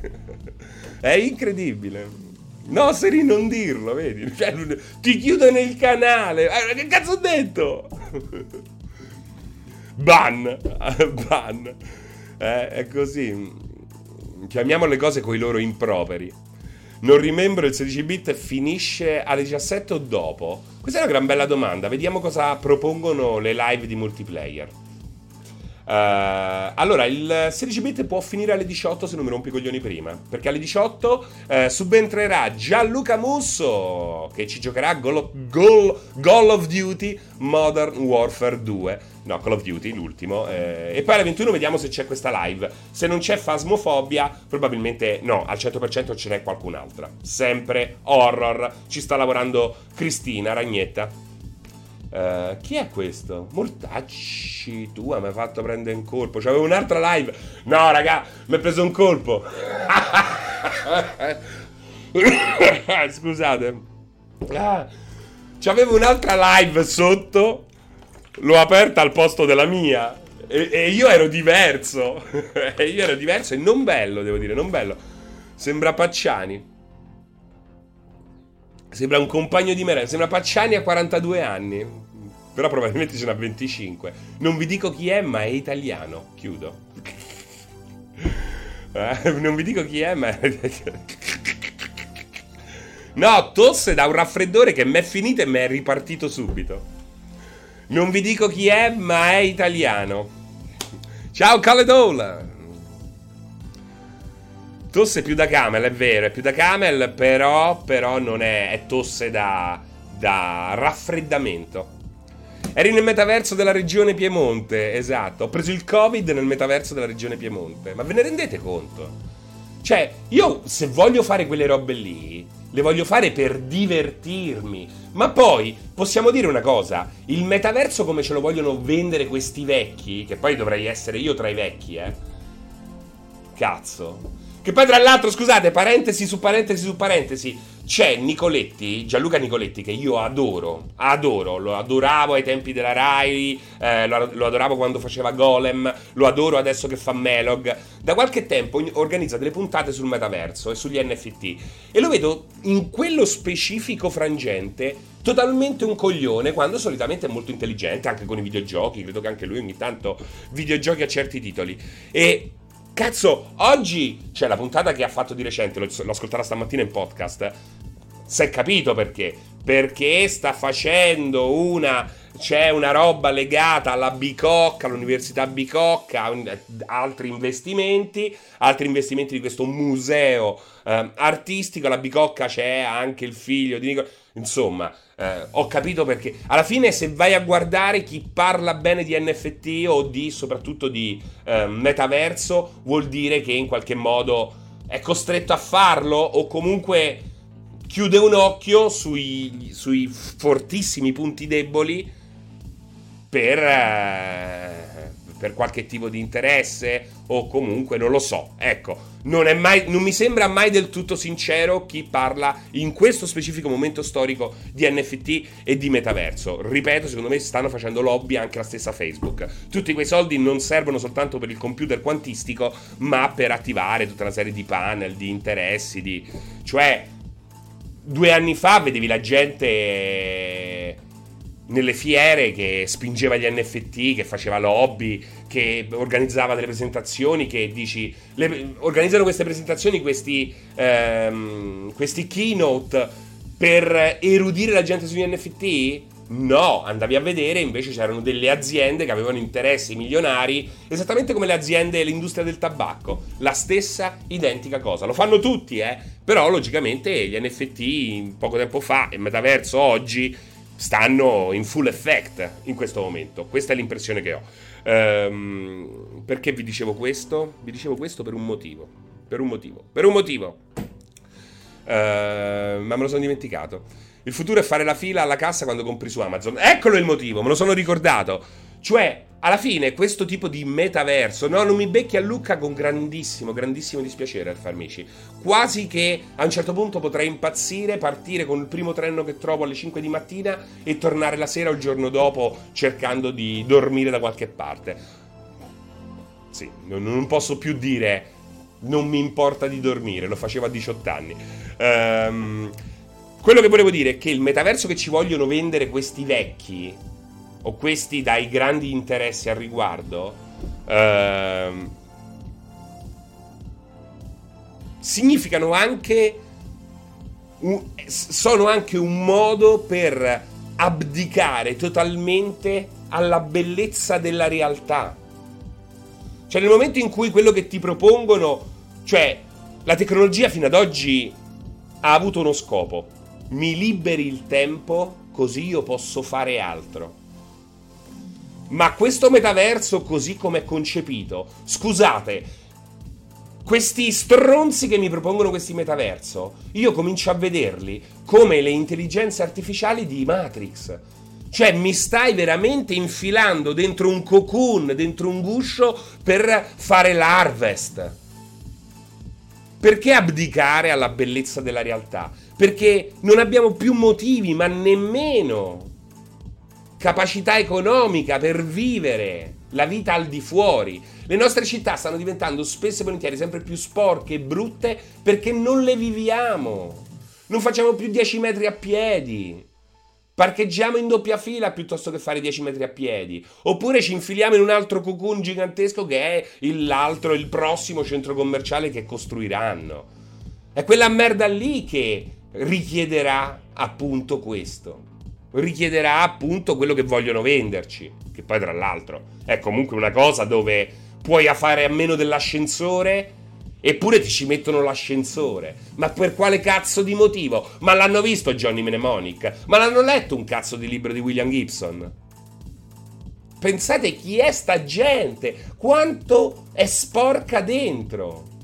È incredibile. No, Seri, non dirlo, vedi? Cioè, ti chiudono il canale. Eh, che cazzo ho detto? Ban. Ban. Eh, è così. Chiamiamo le cose coi loro improperi. Non rimembro il 16 bit finisce alle 17 o dopo? Questa è una gran bella domanda. Vediamo cosa propongono le live di multiplayer. Uh, allora, il 16 bit può finire alle 18 se non mi rompi i coglioni prima. Perché alle 18 uh, subentrerà Gianluca Musso che ci giocherà Call of, Call, Call of Duty Modern Warfare 2. No, Call of Duty, l'ultimo. Eh, e poi alle 21 vediamo se c'è questa live. Se non c'è Fasmofobia, probabilmente no, al 100% ce n'è qualcun'altra. Sempre horror. Ci sta lavorando Cristina Ragnetta. Uh, chi è questo? Mortacci, tu mi hai fatto prendere un colpo. C'avevo un'altra live. No, raga, mi hai preso un colpo. Scusate. Ah, c'avevo un'altra live sotto l'ho aperta al posto della mia. E, e io ero diverso. e io ero diverso e non bello, devo dire, non bello. Sembra Pacciani. Sembra un compagno di merenda. Sembra Pacciani a 42 anni. Però probabilmente ce n'ha 25. Non vi dico chi è, ma è italiano. Chiudo. Eh, non vi dico chi è, ma... no, tosse da un raffreddore che mi è finito e mi è ripartito subito. Non vi dico chi è, ma è italiano. Ciao Caledola! Tosse più da camel, è vero, è più da camel, però, però non è, è tosse da, da raffreddamento. Eri nel metaverso della regione Piemonte, esatto. Ho preso il Covid nel metaverso della regione Piemonte. Ma ve ne rendete conto? Cioè, io se voglio fare quelle robe lì, le voglio fare per divertirmi. Ma poi possiamo dire una cosa: il metaverso come ce lo vogliono vendere questi vecchi, che poi dovrei essere io tra i vecchi, eh. Cazzo. Che poi tra l'altro, scusate, parentesi su parentesi su parentesi, c'è Nicoletti, Gianluca Nicoletti, che io adoro, adoro, lo adoravo ai tempi della Rai, eh, lo, lo, adoravo quando faceva Golem, lo adoro adesso che fa Melog. Da qualche tempo organizza delle puntate sul metaverso e sugli NFT e lo vedo in quello specifico frangente totalmente un coglione quando solitamente è molto intelligente anche con i videogiochi, credo che anche lui ogni tanto videogiochi a certi titoli. E Cazzo, oggi c'è la puntata che ha fatto di recente, l'ho, l'ho ascoltata stamattina in podcast. Si è capito perché? Perché sta facendo una. C'è una roba legata alla Bicocca, all'Università Bicocca, altri investimenti, altri investimenti di questo museo eh, artistico. La Bicocca c'è anche il figlio di Nicola. Insomma, eh, ho capito perché. Alla fine, se vai a guardare chi parla bene di NFT o di soprattutto di eh, metaverso, vuol dire che in qualche modo è costretto a farlo o comunque chiude un occhio sui, sui fortissimi punti deboli per. Eh, per qualche tipo di interesse o comunque non lo so. Ecco, non, mai, non, mi sembra mai del tutto sincero chi parla in questo specifico momento storico di NFT e di metaverso. Ripeto, secondo me stanno facendo lobby anche la stessa Facebook. Tutti quei soldi non servono soltanto per il computer quantistico, ma per attivare tutta una serie di panel, di interessi, di... cioè due anni fa vedevi la gente nelle fiere che spingeva gli NFT, che faceva lobby, che organizzava delle presentazioni, che dici, le, organizzano queste presentazioni, questi, ehm, questi keynote per erudire la gente sugli NFT? No, andavi a vedere, invece c'erano delle aziende che avevano interessi milionari, esattamente come le aziende dell'industria del tabacco. La stessa identica cosa. Lo fanno tutti, eh? Però logicamente gli NFT poco tempo fa e metaverso oggi stanno in full effect in questo momento. Questa è l'impressione che ho. Ehm, perché vi dicevo questo? Vi dicevo questo per un motivo. Per un motivo. Per un motivo. Ehm, ma me lo sono dimenticato. Il futuro è fare la fila alla cassa quando compri su Amazon. Eccolo il motivo, me lo sono ricordato. Cioè, alla fine, questo tipo di metaverso, no, non mi becchi a Lucca con grandissimo, grandissimo dispiacere al farmici. Quasi che a un certo punto potrei impazzire, partire con il primo treno che trovo alle 5 di mattina e tornare la sera o il giorno dopo cercando di dormire da qualche parte. Sì, non, posso più dire non mi importa di dormire, lo facevo a 18 anni. Ehm. Quello che volevo dire è che il metaverso che ci vogliono vendere questi vecchi, o questi dai grandi interessi al riguardo, ehm, significano anche. Un, sono anche un modo per abdicare totalmente alla bellezza della realtà. Cioè, nel momento in cui quello che ti propongono, cioè la tecnologia fino ad oggi ha avuto uno scopo mi liberi il tempo così io posso fare altro. Ma questo metaverso così come è concepito, scusate, questi stronzi che mi propongono questi metaverso, io comincio a vederli come le intelligenze artificiali di Matrix. Cioè mi stai veramente infilando dentro un cocoon, dentro un guscio per fare l'harvest. Perché abdicare alla bellezza della realtà? perché non abbiamo più motivi, ma nemmeno capacità economica per vivere la vita al di fuori. Le nostre città stanno diventando spesso e volentieri sempre più sporche e brutte perché non le viviamo. Non facciamo più 10 metri a piedi. Parcheggiamo in doppia fila piuttosto che fare 10 metri a piedi. Oppure ci infiliamo in un altro cocoon gigantesco che è l'altro, il prossimo centro commerciale che costruiranno. È quella merda lì che richiederà appunto questo. Richiederà appunto quello che vogliono venderci. Che poi, tra l'altro, è comunque una cosa dove puoi fare a meno dell'ascensore. Eppure ti ci mettono l'ascensore. Ma per quale cazzo di motivo? Ma l'hanno visto Johnny Mnemonic? Ma l'hanno letto un cazzo di libro di William Gibson? Pensate chi è sta gente? Quanto è sporca dentro?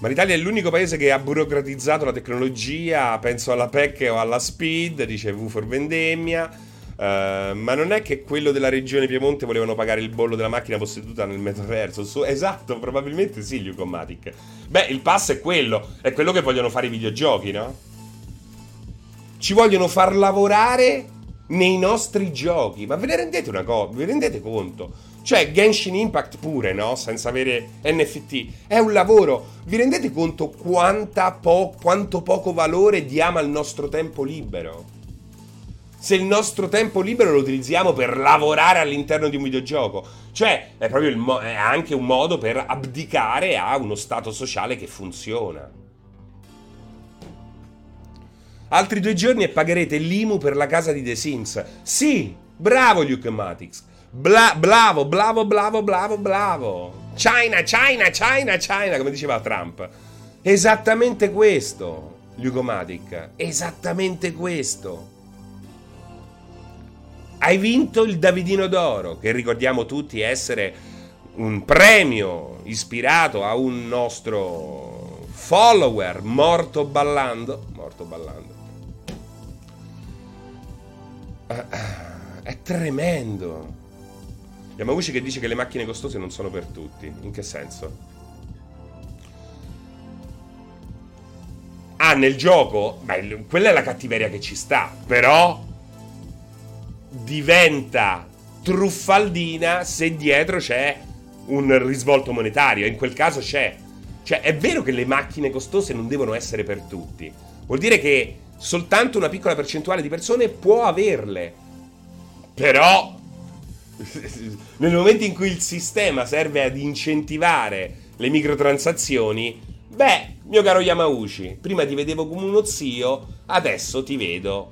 Ma l'Italia è l'unico paese che ha burocratizzato la tecnologia, penso alla PEC o alla SPID, dice V for Vendemmia. Uh, ma non è che quello della regione Piemonte volevano pagare il bollo della macchina posseduta nel metaverso? Su, esatto, probabilmente sì, Lucomatic. Beh, il pass è quello, è quello che vogliono fare i videogiochi, no? Ci vogliono far lavorare nei nostri giochi. Ma ve ne rendete una cosa? Vi rendete conto? Cioè, Genshin Impact pure, no? Senza avere NFT. È un lavoro. Vi rendete conto po- quanto poco valore diamo al nostro tempo libero? Se il nostro tempo libero lo utilizziamo per lavorare all'interno di un videogioco. Cioè, è proprio mo- è anche un modo per abdicare a uno stato sociale che funziona. Altri due giorni e pagherete l'IMU per la casa di The Sims. Sì, bravo Luke Matix. Bla, blavo, blavo, blavo, blavo, blavo. China, China, China, China, come diceva Trump. Esattamente questo, Lugomatic. Esattamente questo. Hai vinto il Davidino d'Oro, che ricordiamo tutti essere un premio ispirato a un nostro follower morto ballando. Morto ballando. È tremendo. Yamauchi che dice che le macchine costose non sono per tutti. In che senso? Ah, nel gioco? Beh, quella è la cattiveria che ci sta. Però diventa truffaldina se dietro c'è un risvolto monetario. In quel caso c'è. Cioè, è vero che le macchine costose non devono essere per tutti. Vuol dire che soltanto una piccola percentuale di persone può averle. Però, nel momento in cui il sistema serve ad incentivare le microtransazioni, beh, mio caro Yamauchi, prima ti vedevo come uno zio, adesso ti vedo.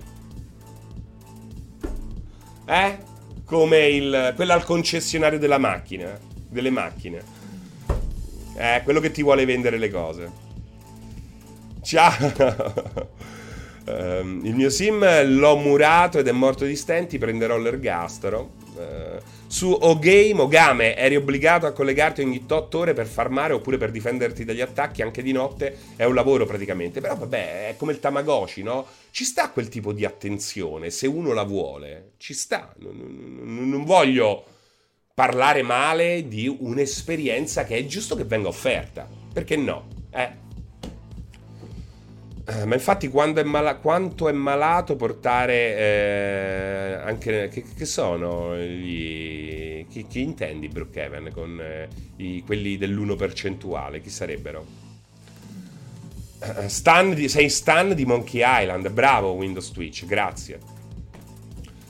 Eh? Come il, quello al concessionario della macchina, delle macchine. Eh, quello che ti vuole vendere le cose. Ciao. um, il mio sim l'ho murato ed è morto di stenti, prenderò l'ergastolo. Uh, su O-Game, Ogame, eri obbligato a collegarti ogni 8 ore per farmare oppure per difenderti dagli attacchi anche di notte. È un lavoro praticamente. Però vabbè, è come il Tamagotchi, no? Ci sta quel tipo di attenzione, se uno la vuole. Ci sta. non voglio parlare male di un'esperienza che è giusto che venga offerta. Perché no? Eh. Eh ma infatti quando è mala- quanto è malato portare eh, anche... Che, che sono gli... Chi, chi, intendi Brookhaven con eh, i, quelli dell'1 percentuale? Chi sarebbero? Eh, stan di, sei stan di Monkey Island, bravo Windows Twitch, grazie.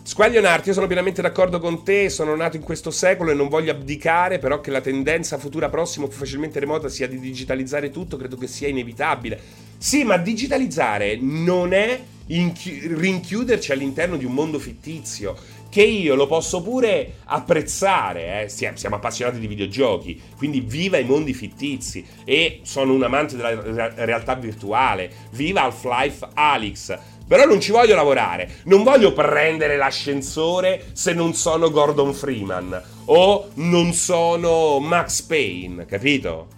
Squaglionarti, io sono pienamente d'accordo con te, sono nato in questo secolo e non voglio abdicare, però che la tendenza futura prossima più facilmente remota sia di digitalizzare tutto, credo che sia inevitabile. Sì, ma digitalizzare non è inchi- rinchiuderci all'interno di un mondo fittizio, che io lo posso pure apprezzare, eh? siamo appassionati di videogiochi, quindi viva i mondi fittizi e sono un amante della re- realtà virtuale, viva Half-Life Alyx però non ci voglio lavorare. Non voglio prendere l'ascensore se non sono Gordon Freeman. O non sono Max Payne, capito?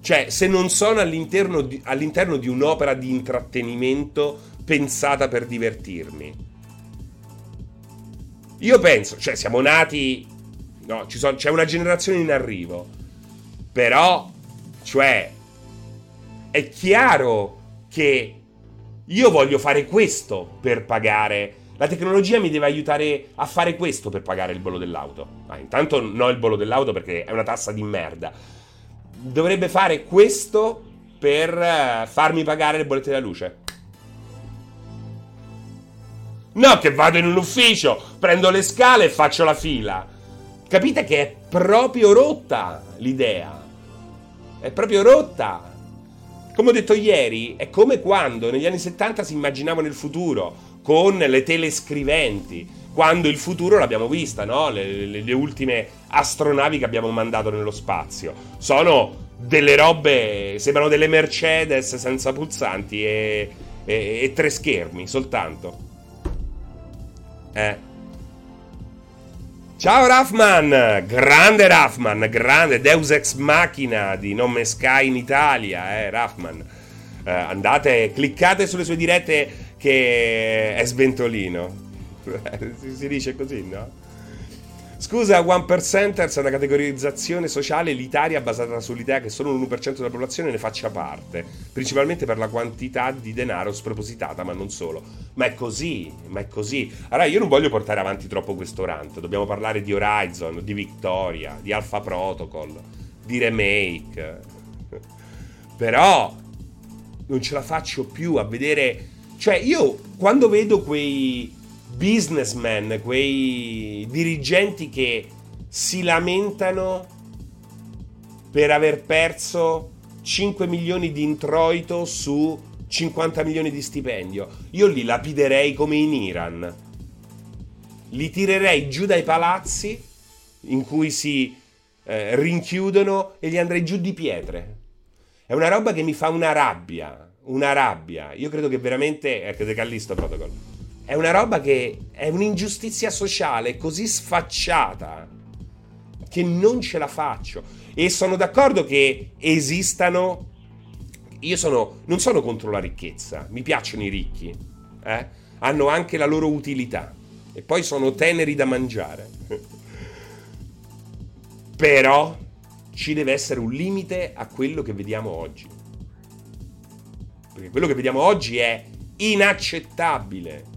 Cioè, se non sono all'interno di, all'interno di un'opera di intrattenimento pensata per divertirmi. Io penso, cioè, siamo nati. No, sono, c'è una generazione in arrivo. Però, cioè, è chiaro che io voglio fare questo per pagare. La tecnologia mi deve aiutare a fare questo per pagare il bollo dell'auto. Ah, intanto no il bollo dell'auto perché è una tassa di merda. Dovrebbe fare questo per eh, farmi pagare le bollette della luce. No, che vado in un ufficio, prendo le scale e faccio la fila. Capite che è proprio rotta l'idea. È proprio rotta. Come ho detto ieri, è come quando negli anni 70 si immaginavano il futuro con le telescriventi, quando il futuro l'abbiamo vista, no? le, le, le ultime astronavi che abbiamo mandato nello spazio. Sono delle robe, sembrano delle Mercedes senza pulsanti e, e, e tre schermi soltanto. Eh. Ciao Raffman, grande Raffman, grande Deus Ex Machina di Nome Sky in Italia, eh, Raffman. Eh, andate, cliccate sulle sue dirette che è sventolino. si, si dice così, no? Scusa, One Percenters è una categorizzazione sociale elitaria basata sull'idea che solo l'1% della popolazione ne faccia parte, principalmente per la quantità di denaro spropositata, ma non solo. Ma è così, ma è così. Allora io non voglio portare avanti troppo questo rant, dobbiamo parlare di Horizon, di Victoria, di Alpha Protocol, di remake. Però non ce la faccio più a vedere... Cioè io quando vedo quei businessmen, quei dirigenti che si lamentano per aver perso 5 milioni di introito su 50 milioni di stipendio. Io li lapiderei come in Iran. Li tirerei giù dai palazzi in cui si eh, rinchiudono e li andrei giù di pietre. È una roba che mi fa una rabbia, una rabbia. Io credo che veramente... Ecco, De Callisto Protocol è una roba che è un'ingiustizia sociale così sfacciata che non ce la faccio. E sono d'accordo che esistano. Io sono, non sono contro la ricchezza, mi piacciono i ricchi, eh? hanno anche la loro utilità e poi sono teneri da mangiare. Però ci deve essere un limite a quello che vediamo oggi. Perché quello che vediamo oggi è inaccettabile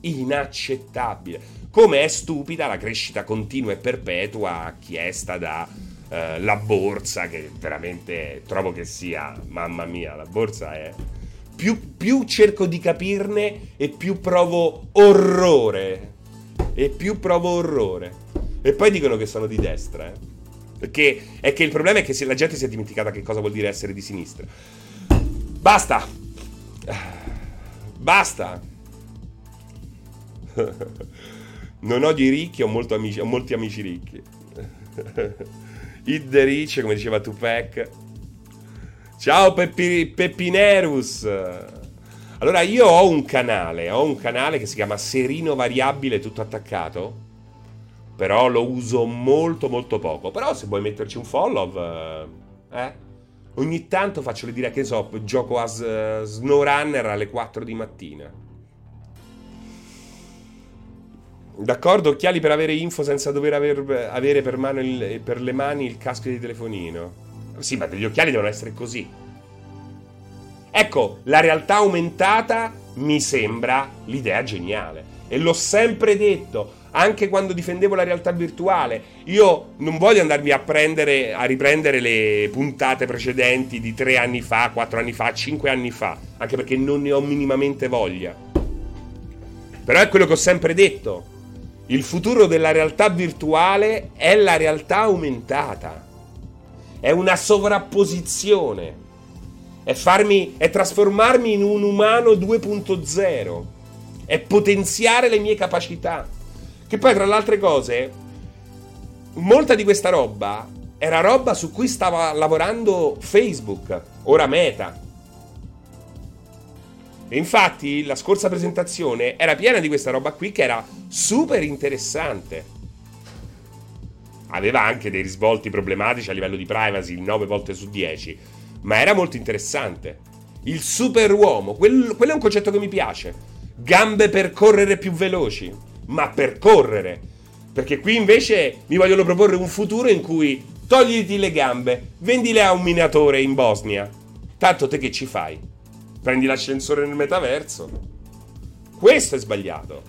inaccettabile. Come è stupida la crescita continua e perpetua chiesta da Uh, la borsa, che veramente trovo che sia, mamma mia, la borsa è... Più, più cerco di capirne e più provo orrore. E più provo orrore. E poi dicono che sono di destra, eh. Perché è che il problema è che la gente si è dimenticata che cosa vuol dire essere di sinistra. Basta! Basta! non odio i ricchi, ho, amici, ho molti amici ricchi. Hit the rich, come diceva Tupac. Ciao Peppi, Peppinerus. Allora, io ho un canale, ho un canale che si chiama Serino Variabile tutto attaccato. Però lo uso molto molto poco. Però se vuoi metterci un follow, eh? Ogni tanto faccio le dire che so, gioco a SnowRunner alle 4 di mattina. D'accordo, occhiali per avere info senza dover aver, avere per, il, per, le mani il casco di telefonino. Sì, ma gli occhiali devono essere così. Ecco, la realtà aumentata mi sembra l'idea geniale. E l'ho sempre detto, anche quando difendevo la realtà virtuale. Io non voglio andarmi a, prendere, a riprendere le puntate precedenti di tre anni fa, quattro anni fa, cinque anni fa, anche perché non ne ho minimamente voglia. Però è quello che ho sempre detto. Il futuro della realtà virtuale è la realtà aumentata. È una sovrapposizione. È, farmi, è trasformarmi in un umano 2.0. È potenziare le mie capacità. Che poi, tra le altre cose, molta di questa roba era roba su cui stava lavorando Facebook, ora Meta. E infatti la scorsa presentazione era piena di questa roba qui che era super interessante. Aveva anche dei risvolti problematici a livello di privacy 9 volte su 10, ma era molto interessante. Il super uomo, quel, quello è un concetto che mi piace. Gambe per correre più veloci, ma per correre. Perché qui invece mi vogliono proporre un futuro in cui togliti le gambe, vendile a un minatore in Bosnia. Tanto te che ci fai? Prendi l'ascensore nel metaverso. Questo è sbagliato.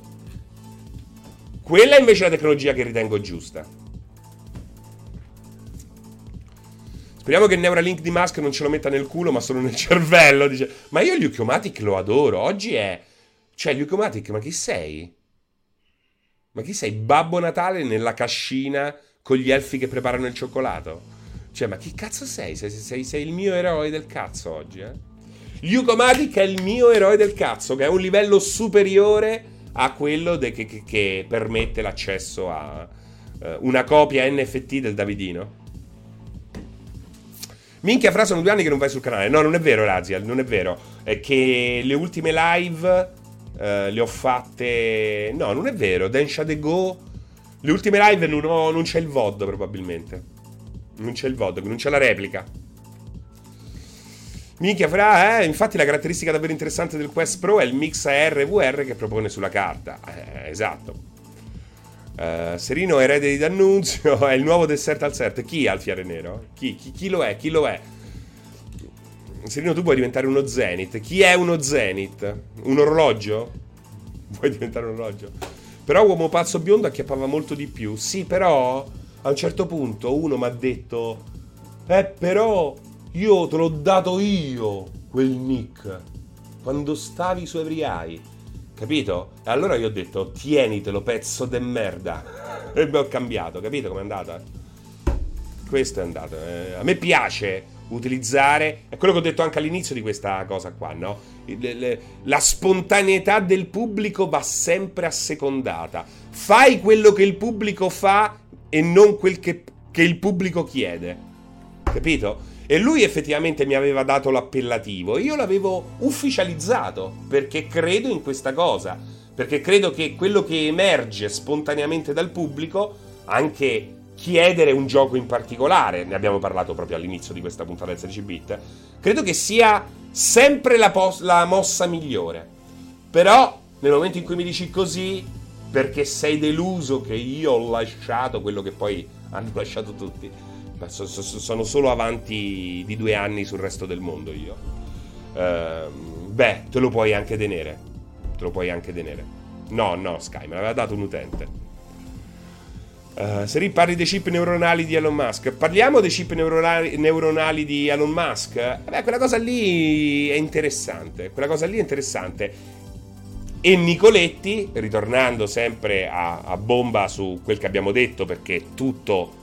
Quella è invece la tecnologia che ritengo giusta. Speriamo che Neuralink di Musk non ce lo metta nel culo, ma solo nel cervello. Dice. Ma io Luchiomatic lo adoro. Oggi è. Cioè, Luchiomatic, ma chi sei? Ma chi sei? Babbo Natale nella cascina con gli elfi che preparano il cioccolato? Cioè, ma chi cazzo sei? Sei, sei, sei il mio eroe del cazzo oggi, eh? Yuko Matic è il mio eroe del cazzo, che è un livello superiore a quello de- che, che, permette l'accesso a uh, una copia NFT del Davidino. Minchia, fra sono due anni che non vai sul canale. No, non è vero, Raziel, non è vero. È che le ultime live uh, le ho fatte... No, non è vero. Densha The Go... Le ultime live non, ho, non c'è il VOD, probabilmente. Non c'è il VOD, non c'è la replica. Minchia, fra, eh, infatti la caratteristica davvero interessante del Quest Pro è il mix AR-VR che propone sulla carta. Eh, esatto. Uh, Serino erede di D'Annunzio è il nuovo dessert al set. Chi è Alfiere Nero? Chi, chi, chi lo è? Chi lo è? Serino, tu puoi diventare uno Zenith. Chi è uno Zenith? Un orologio? Vuoi diventare un orologio? Però uomo pazzo biondo acchiappava molto di più. Sì, però a un certo punto uno mi ha detto: Eh, però io te l'ho dato io quel nick quando stavi su Every Capito? E allora io ho detto tienitelo pezzo de merda. e mi ho cambiato, capito com'è andata? Questo è andato. Eh, a me piace utilizzare, è quello che ho detto anche all'inizio di questa cosa qua, no? La spontaneità del pubblico va sempre assecondata. Fai quello che il pubblico fa e non quel che, che il pubblico chiede. Capito? E lui effettivamente mi aveva dato l'appellativo. Io l'avevo ufficializzato perché credo in questa cosa. Perché credo che quello che emerge spontaneamente dal pubblico, anche chiedere un gioco in particolare, ne abbiamo parlato proprio all'inizio di questa puntata del 16 bit, credo che sia sempre la, pos- la mossa migliore. Però nel momento in cui mi dici così, perché sei deluso che io ho lasciato quello che poi hanno lasciato tutti so, so, sono solo avanti di due anni sul resto del mondo io. Uh, beh, te lo puoi anche tenere. Te lo puoi anche tenere. No, no, Sky, me l'aveva dato un utente. Uh, se parli dei chip neuronali di Elon Musk, parliamo dei chip neuronali, neuronali di Elon Musk? Beh, quella cosa lì è interessante. Quella cosa lì è interessante. E Nicoletti, ritornando sempre a, a bomba su quel che abbiamo detto, perché tutto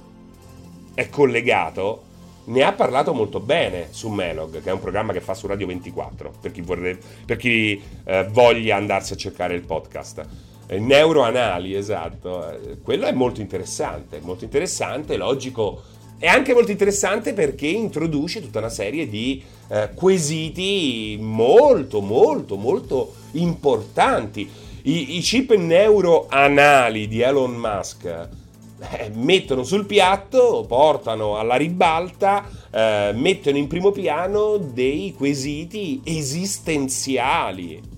è collegato, ne ha parlato molto bene su Melog, che è un programma che fa su Radio 24, per chi, vorrebbe, per chi eh, voglia andarsi a cercare il podcast. Neuroanali, esatto. Eh, quello è molto interessante, molto interessante, logico. È anche molto interessante perché introduce tutta una serie di eh, quesiti molto, molto, molto importanti. I, I, chip neuroanali di Elon Musk eh, mettono sul piatto, portano alla ribalta, eh, mettono in primo piano dei quesiti esistenziali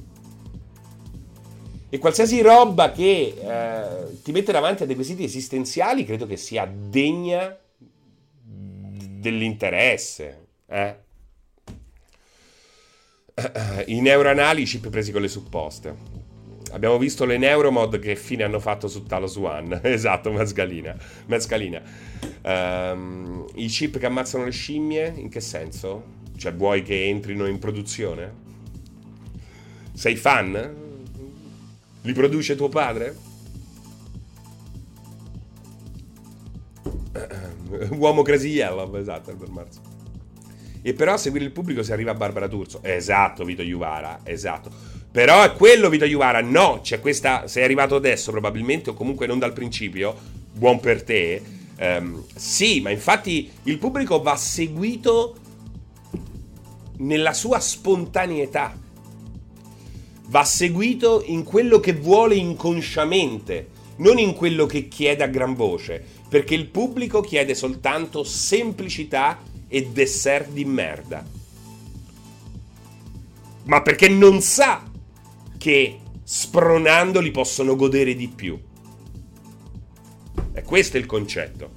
e qualsiasi roba che eh, ti mette davanti a dei quesiti esistenziali credo che sia degna dell'interesse. Eh? I neuronali chip presi con le supposte. Abbiamo visto le neuromod che fine hanno fatto su Talos One. esatto, Mescalina. Mescalina. Um, I chip che ammazzano le scimmie, in che senso? Cioè, vuoi che entrino in produzione? Sei fan? Li produce tuo padre? Uomo Crazy Yellow, esatto, Albert Marzo. E però a seguire il pubblico si arriva a Barbara Turzo. Esatto, Vito Iuvara, esatto. Però è quello Vito Iuvara, no, c'è questa, sei arrivato adesso probabilmente o comunque non dal principio, buon per te. Um, sì, ma infatti il pubblico va seguito nella sua spontaneità va seguito in quello che vuole inconsciamente, non in quello che chiede a gran voce, perché il pubblico chiede soltanto semplicità e dessert di merda. Ma perché non sa che spronandoli possono godere di più. E questo è il concetto.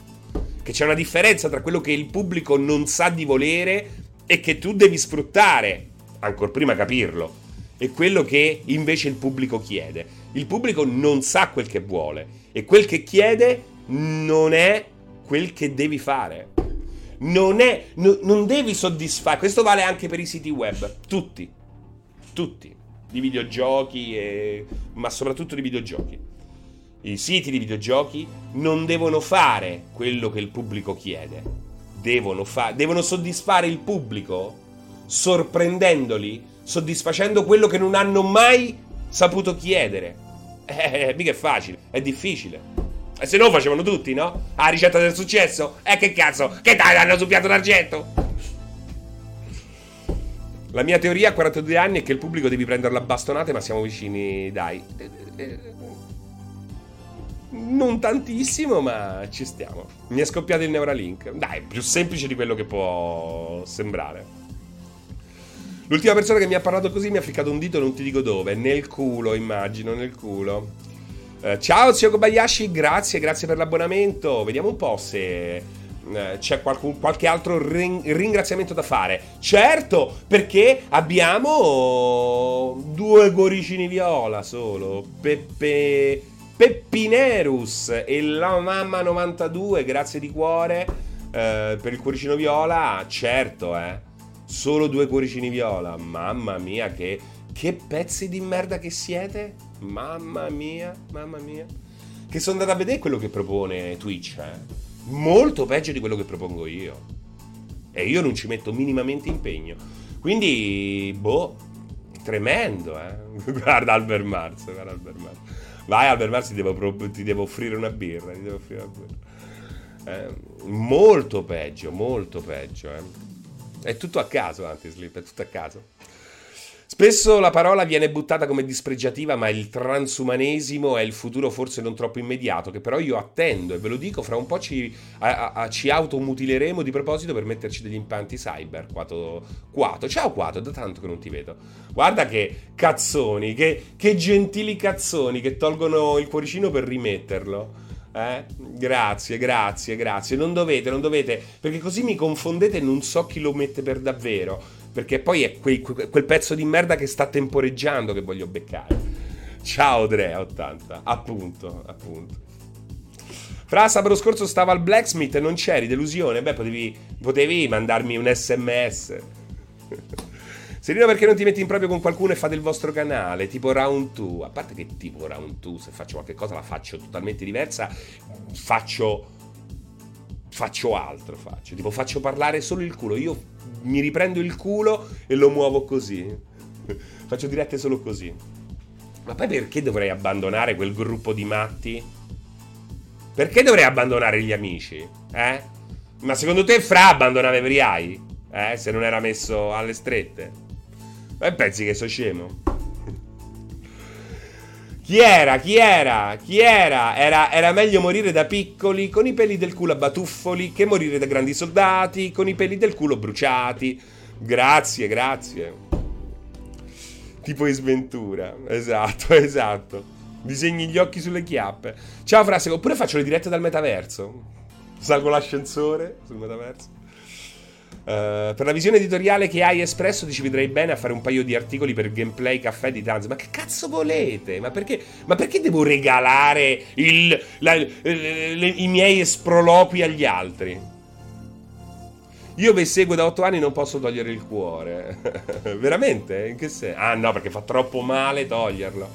Che c'è una differenza tra quello che il pubblico non sa di volere e che tu devi sfruttare, ancora prima capirlo è quello che invece il pubblico chiede. Il pubblico non sa quel che vuole e quel che chiede non è quel che devi fare. Non, è, no, non devi soddisfare. Questo vale anche per i siti web. Tutti. Tutti. Di videogiochi, e, ma soprattutto di videogiochi. I siti di videogiochi non devono fare quello che il pubblico chiede. Devono, fa- devono soddisfare il pubblico sorprendendoli soddisfacendo quello che non hanno mai saputo chiedere. Eh, eh, mica è facile, è difficile. E se no facevano tutti, no? Ah, ricetta del successo? Eh, che cazzo? Che dai, hanno sul piatto d'argento? La mia teoria a 42 anni è che il pubblico devi prenderla a bastonate, ma siamo vicini, dai. Non tantissimo, ma ci stiamo. Mi è scoppiato il Neuralink. Dai, più semplice di quello che può sembrare. L'ultima persona che mi ha parlato così mi ha ficcato un dito, non ti dico dove, nel culo, immagino, nel culo. Uh, ciao zio Kobayashi, grazie, grazie per l'abbonamento. Vediamo un po' se uh, c'è qualcun, qualche altro ring, ringraziamento da fare. Certo, perché abbiamo due cuoricini viola solo. Peppe Peppinerus e la mamma 92, grazie di cuore uh, per il cuoricino viola. Certo, eh. Solo due cuoricini viola. Mamma mia, che, che pezzi di merda che siete. Mamma mia, mamma mia. Che sono andato a vedere quello che propone Twitch, eh. Molto peggio di quello che propongo io. E io non ci metto minimamente impegno. Quindi, boh, tremendo, eh. guarda Albert Mars, guarda Albert Mars. Vai Albert Mars, ti devo, ti devo offrire una birra, ti devo offrire una birra. Eh, molto peggio, molto peggio, eh. È tutto a caso, Antislip, è tutto a caso. Spesso la parola viene buttata come dispregiativa, ma il transumanesimo è il futuro forse non troppo immediato, che però io attendo e ve lo dico, fra un po' ci, a, a, ci automutileremo di proposito per metterci degli impianti cyber. Quato, Quato. Ciao Quato, da tanto che non ti vedo. Guarda che cazzoni, che, che gentili cazzoni che tolgono il cuoricino per rimetterlo. Eh? Grazie, grazie, grazie. Non dovete, non dovete, perché così mi confondete e non so chi lo mette per davvero. Perché poi è quei, quel pezzo di merda che sta temporeggiando che voglio beccare. Ciao Drea80, appunto, appunto. Fra sabato scorso stavo al blacksmith e non c'eri, delusione. Beh, potevi, potevi mandarmi un sms. Serino perché non ti metti in proprio con qualcuno e fate il vostro canale, tipo Round 2. A parte che tipo Round 2, se faccio qualche cosa la faccio totalmente diversa, faccio faccio altro, faccio. Tipo faccio parlare solo il culo. Io mi riprendo il culo e lo muovo così. faccio dirette solo così. Ma poi perché dovrei abbandonare quel gruppo di matti? Perché dovrei abbandonare gli amici? Eh? Ma secondo te Fra abbandonava Evriai? Eh? Se non era messo alle strette? E pensi che sono scemo? Chi era? Chi era? Chi era? era? Era meglio morire da piccoli con i peli del culo a batuffoli che morire da grandi soldati con i peli del culo bruciati. Grazie, grazie. Tipo in sventura. Esatto, esatto. Disegni gli occhi sulle chiappe. Ciao frase, oppure faccio le dirette dal metaverso. Salgo l'ascensore sul metaverso. Uh, per la visione editoriale che hai espresso ti ci vedrei bene a fare un paio di articoli per gameplay caffè di Tanz. Ma che cazzo volete? Ma perché, ma perché devo regalare il, la, le, le, i miei esprolopi agli altri? Io vi seguo da otto anni e non posso togliere il cuore. Veramente? In che senso? Ah no, perché fa troppo male toglierlo.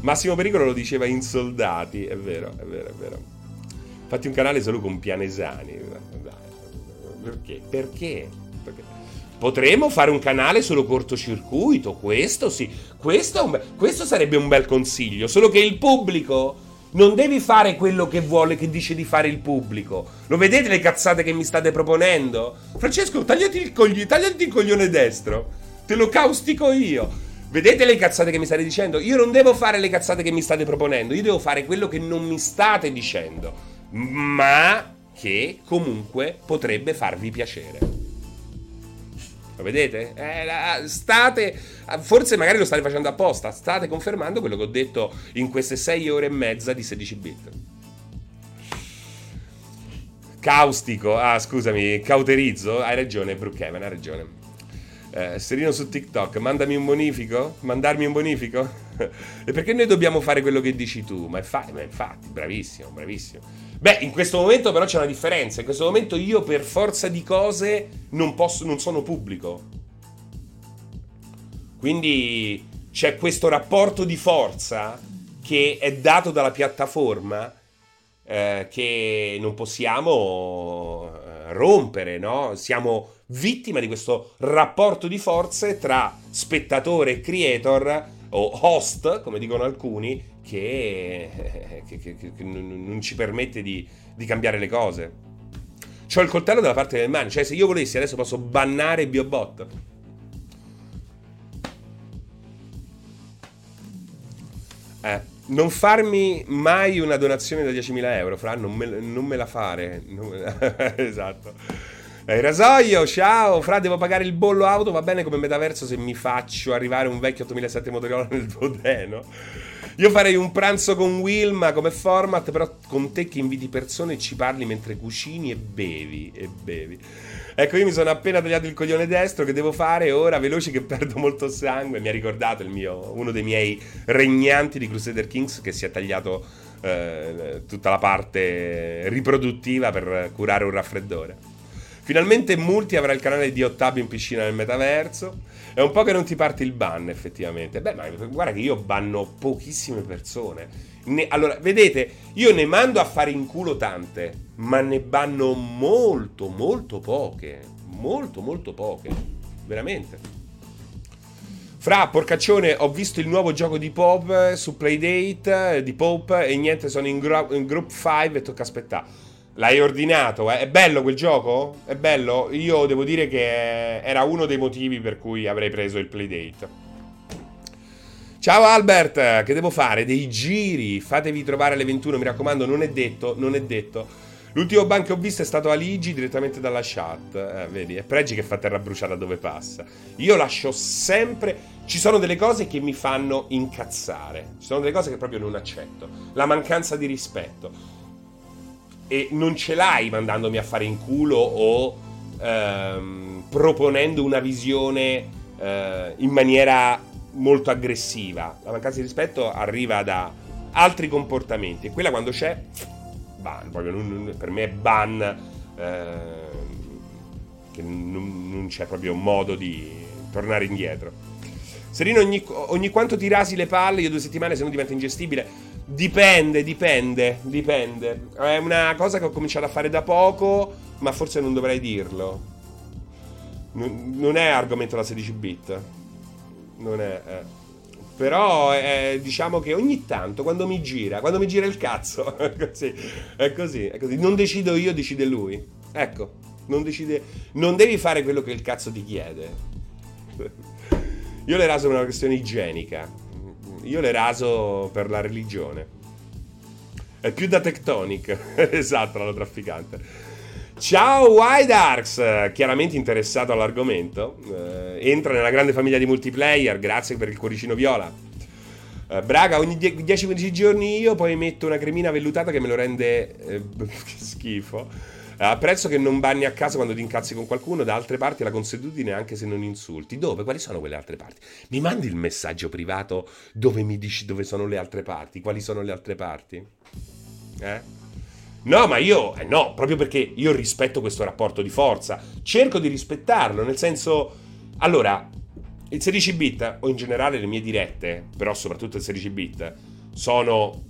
Massimo Pericolo lo diceva in soldati. È vero, è vero, è vero. Fatti un canale solo con pianesani. Perché? Perché? Perché? Potremmo fare un canale solo cortocircuito, questo sì, questo, be- questo sarebbe un bel consiglio, solo che il pubblico non devi fare quello che vuole, che dice di fare il pubblico. Lo vedete le cazzate che mi state proponendo? Francesco, tagliati il, cogli- tagliati il coglione destro, te lo caustico io. Vedete le cazzate che mi state dicendo? Io non devo fare le cazzate che mi state proponendo, io devo fare quello che non mi state dicendo. Ma che comunque potrebbe farvi piacere. Lo vedete? Eh, state, forse magari lo state facendo apposta, state confermando quello che ho detto in queste 6 ore e mezza di 16 bit. Caustico, ah scusami, cauterizzo, hai ragione Brookhaven, hai ragione. Eh, Serino su TikTok, mandami un bonifico? Mandarmi un bonifico? e perché noi dobbiamo fare quello che dici tu? Ma infatti, ma infatti bravissimo, bravissimo. Beh, in questo momento però c'è una differenza. In questo momento io per forza di cose non, posso, non sono pubblico. Quindi c'è questo rapporto di forza che è dato dalla piattaforma eh, che non possiamo eh, rompere, no? Siamo vittima di questo rapporto di forze tra spettatore e creator o host, come dicono alcuni, che, che, che, che non ci permette di, di cambiare le cose. C'ho il coltello dalla parte del mani, cioè se io volessi adesso posso bannare Biobot. Eh, non farmi mai una donazione da 10.000 euro, Fra, non me, non me la fare. Non esatto. Eh, rasoio, ciao, Fra, devo pagare il bollo auto, va bene come metaverso se mi faccio arrivare un vecchio 8007 motoriola nel Dodeno. Io farei un pranzo con Wilma come format, però con te che inviti persone e ci parli mentre cucini e bevi. E bevi. Ecco, io mi sono appena tagliato il coglione destro che devo fare ora, veloce che perdo molto sangue. Mi ha ricordato mio, uno dei miei regnanti di Crusader Kings che si è tagliato eh, tutta la parte riproduttiva per curare un raffreddore. Finalmente Multi avrà il canale di Ottab in piscina nel metaverso. È un po' che non ti parte il ban, effettivamente. Beh, ma guarda che io banno pochissime persone. Ne, allora, vedete, io ne mando a fare in culo tante, ma ne banno molto, molto poche. Molto, molto poche. Veramente. Fra, porcaccione, ho visto il nuovo gioco di Pop eh, su Playdate eh, di Pop e niente, sono in, gro- in Group 5 e tocca aspettare. L'hai ordinato, eh? È bello quel gioco? È bello? Io devo dire che era uno dei motivi per cui avrei preso il Playdate. Ciao Albert, che devo fare? Dei giri, fatevi trovare alle 21, mi raccomando, non è detto, non è detto. L'ultimo ban che ho visto è stato Aligi direttamente dalla chat. Eh, vedi, è Pregi che fa terra bruciata dove passa. Io lascio sempre. Ci sono delle cose che mi fanno incazzare. Ci sono delle cose che proprio non accetto. La mancanza di rispetto e non ce l'hai mandandomi a fare in culo o ehm, proponendo una visione eh, in maniera molto aggressiva. La mancanza di rispetto arriva da altri comportamenti e quella quando c'è ban, proprio non, per me è ban, eh, che non, non, c'è proprio modo di tornare indietro. Serino, ogni, ogni quanto ti rasi le palle, io due settimane se no diventa ingestibile. Dipende, dipende, dipende. È una cosa che ho cominciato a fare da poco, ma forse non dovrei dirlo. Non, è argomento da 16 bit. Non è... Eh. Però eh, diciamo che ogni tanto, quando mi gira, quando mi gira il cazzo, è così, è così, è così. Non decido io, decide lui. Ecco, non, decide, non devi fare quello che il cazzo ti chiede. Io le raso per una questione igienica. Io le raso per la religione. È più da tectonic. esatto, la trafficante. Ciao Widarks, chiaramente interessato all'argomento. Eh, entra nella grande famiglia di multiplayer, grazie per il cuoricino viola. Eh, Braga, ogni 10-15 giorni io poi metto una cremina vellutata che me lo rende eh, schifo. Apprezzo che non banni a casa quando ti incazzi con qualcuno, da altre parti la consuetudine anche se non insulti. Dove? Quali sono quelle altre parti? Mi mandi il messaggio privato dove mi dici dove sono le altre parti? Quali sono le altre parti? Eh? No, ma io, eh no, proprio perché io rispetto questo rapporto di forza, cerco di rispettarlo, nel senso, allora, il 16 bit, o in generale le mie dirette, però soprattutto il 16 bit, sono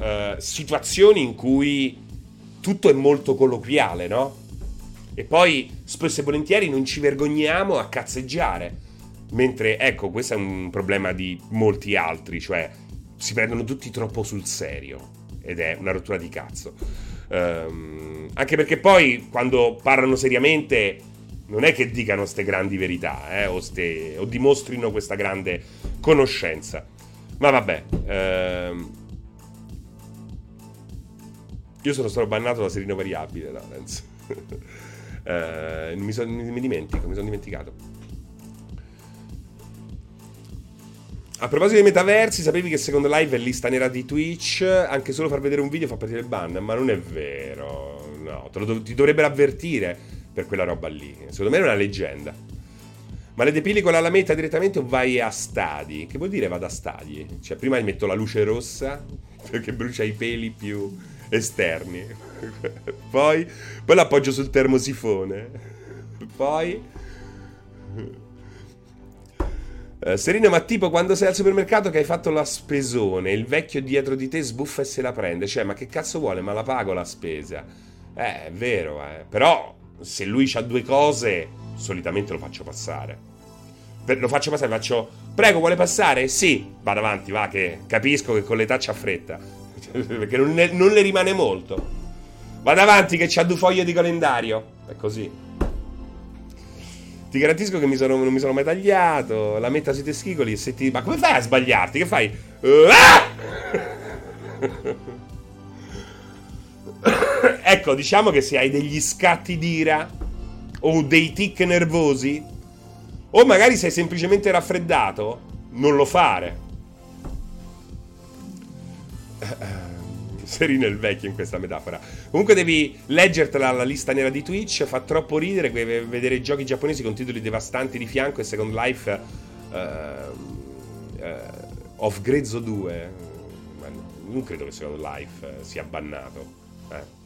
eh, situazioni in cui tutto è molto colloquiale, no? E poi spesso e volentieri non ci vergogniamo a cazzeggiare. Mentre, ecco, questo è un problema di molti altri, cioè si prendono tutti troppo sul serio ed è una rottura di cazzo. Um, anche perché poi quando parlano seriamente non è che dicano queste grandi verità eh, o, ste, o, dimostrino questa grande conoscenza. Ma vabbè. Um, io sono stato bannato da Serino Variabile, Lorenz. uh, mi, son, mi, dimentico, mi sono dimenticato. A proposito dei metaversi, sapevi che secondo live è lista nera di Twitch? Anche solo far vedere un video fa partire il ban, ma non è vero. No, lo, ti dovrebbero avvertire per quella roba lì. Secondo me è una leggenda. Ma le depili con la lametta direttamente o vai a stadi? Che vuol dire vado a stadi? Cioè, prima gli metto la luce rossa perché brucia i peli più esterni. poi, poi l'appoggio sul termosifone. Poi Uh, Serena, ma tipo quando sei al supermercato che hai fatto la spesone, il vecchio dietro di te sbuffa e se la prende. Cioè, ma che cazzo vuole? Ma la pago la spesa. Eh, è vero, eh. Però, se lui ha due cose, solitamente lo faccio passare. Lo faccio passare, faccio... Prego, vuole passare? Sì. Vado avanti, va, che capisco che con l'età c'ha fretta. Perché non, ne, non le rimane molto. Vado avanti che c'ha due foglie di calendario. È così. Ti garantisco che mi sono, non mi sono mai tagliato. La metta sui testicoli se ti. Ma come fai a sbagliarti? Che fai? Ah! ecco, diciamo che se hai degli scatti d'ira o dei tic nervosi, o magari sei semplicemente raffreddato, non lo fare. Serino il vecchio in questa metafora. Comunque devi leggertela la lista nera di Twitch, fa troppo ridere vedere giochi giapponesi con titoli devastanti di fianco e Second Life uh, uh, of Grezzo 2. Ma non credo che Second Life sia bannato. Eh.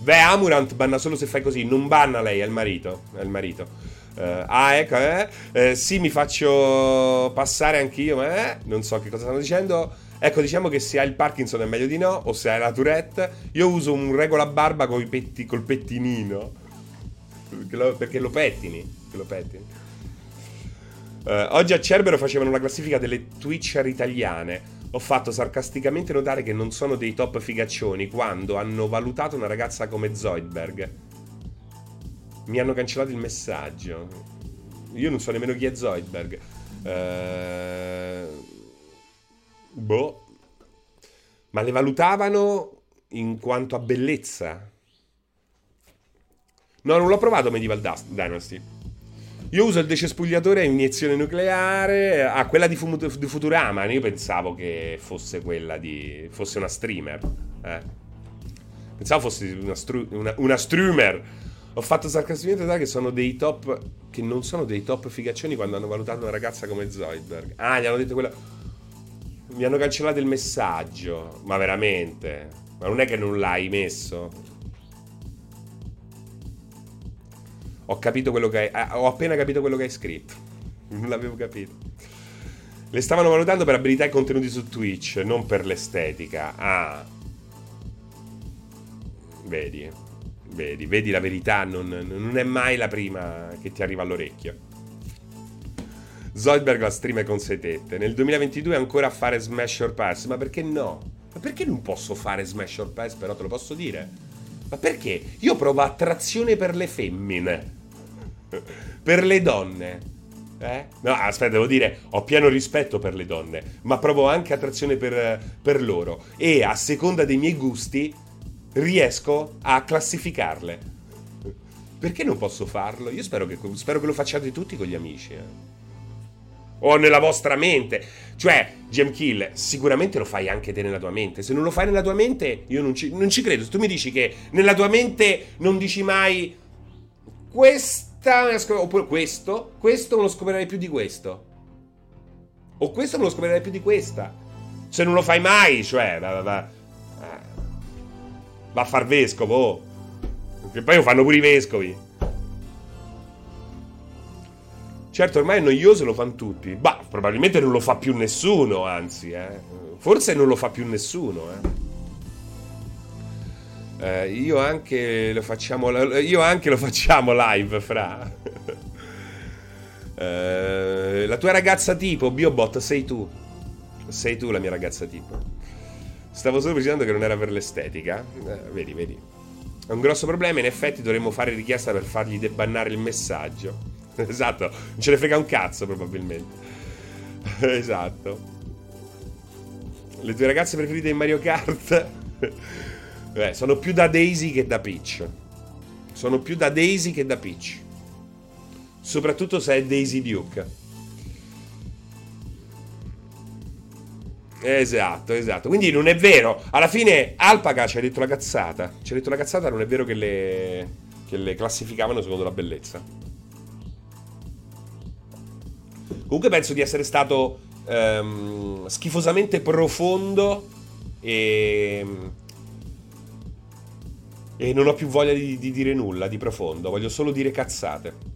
Beh, Amurant banna solo se fai così, non banna lei, è il marito. È il marito. Uh, ah, ecco, eh, eh, sì, mi faccio passare anch'io, ma eh, non so che cosa stanno dicendo. Ecco, diciamo che se hai il Parkinson è meglio di no, o se hai la Tourette. Io uso un regola barba petti, col pettinino. Perché lo, perché lo pettini. Lo pettini. Uh, oggi a Cerbero facevano la classifica delle Twitcher italiane. Ho fatto sarcasticamente notare che non sono dei top figaccioni quando hanno valutato una ragazza come Zoidberg. Mi hanno cancellato il messaggio. Io non so nemmeno chi è Zoidberg. Uh, Boh. Ma le valutavano in quanto a bellezza? No, non l'ho provato Medieval Dynasty. Io uso il decespugliatore a iniezione nucleare. Ah, quella di Futurama. Io pensavo che fosse quella di. fosse una streamer. Eh. Pensavo fosse una, stru- una, una streamer. Ho fatto sarcasticamente notare che sono dei top. Che non sono dei top figaccioni quando hanno valutato una ragazza come Zoidberg. Ah, gli hanno detto quella. Mi hanno cancellato il messaggio. Ma veramente? Ma non è che non l'hai messo? Ho capito quello che hai. Ho appena capito quello che hai scritto. Non l'avevo capito. Le stavano valutando per abilità e contenuti su Twitch, non per l'estetica. Ah. Vedi, vedi, vedi la verità, non, non è mai la prima che ti arriva all'orecchio. Zoidberg la stream con sei tette. Nel 2022 ancora a fare Smash or Pass. Ma perché no? Ma perché non posso fare Smash or Pass? Però te lo posso dire. Ma perché? Io provo attrazione per le femmine. per le donne. Eh? No, aspetta, devo dire, ho pieno rispetto per le donne, ma provo anche attrazione per, per loro. E a seconda dei miei gusti riesco a classificarle. Perché non posso farlo? Io spero che, spero che lo facciate tutti con gli amici. Eh. O nella vostra mente. Cioè, Gem Kill, sicuramente lo fai anche te nella tua mente. Se non lo fai nella tua mente, io non ci, non ci credo. Se tu mi dici che nella tua mente non dici mai questa oppure questo, questo non lo scoprirai più di questo. O questo non lo scoprirai più di questa. Se non lo fai mai, cioè, va, va, va, va a far vescovo. Oh. Che poi lo fanno pure i vescovi. Certo, ormai è noioso, lo fanno tutti. Bah, probabilmente non lo fa più nessuno, anzi, eh. Forse non lo fa più nessuno, eh. Eh, io anche lo facciamo. Io anche lo facciamo live, fra. eh, la tua ragazza tipo, Biobot, sei tu. Sei tu la mia ragazza tipo. Stavo solo precisando che non era per l'estetica. Eh, vedi, vedi. È un grosso problema. In effetti dovremmo fare richiesta per fargli debannare il messaggio. esatto. Non ce ne frega un cazzo, probabilmente. esatto. Le tue ragazze preferite in Mario Kart? Eh, sono più da Daisy che da Peach. Sono più da Daisy che da Peach. Soprattutto se è Daisy Duke. Esatto, esatto. Quindi non è vero. Alla fine Alpaca ci ha detto la cazzata. Ci ha detto la cazzata, non è vero che le, che le classificavano secondo la bellezza. Comunque penso di essere stato ehm, schifosamente profondo e e non ho più voglia di, di, dire nulla di profondo, voglio solo dire cazzate.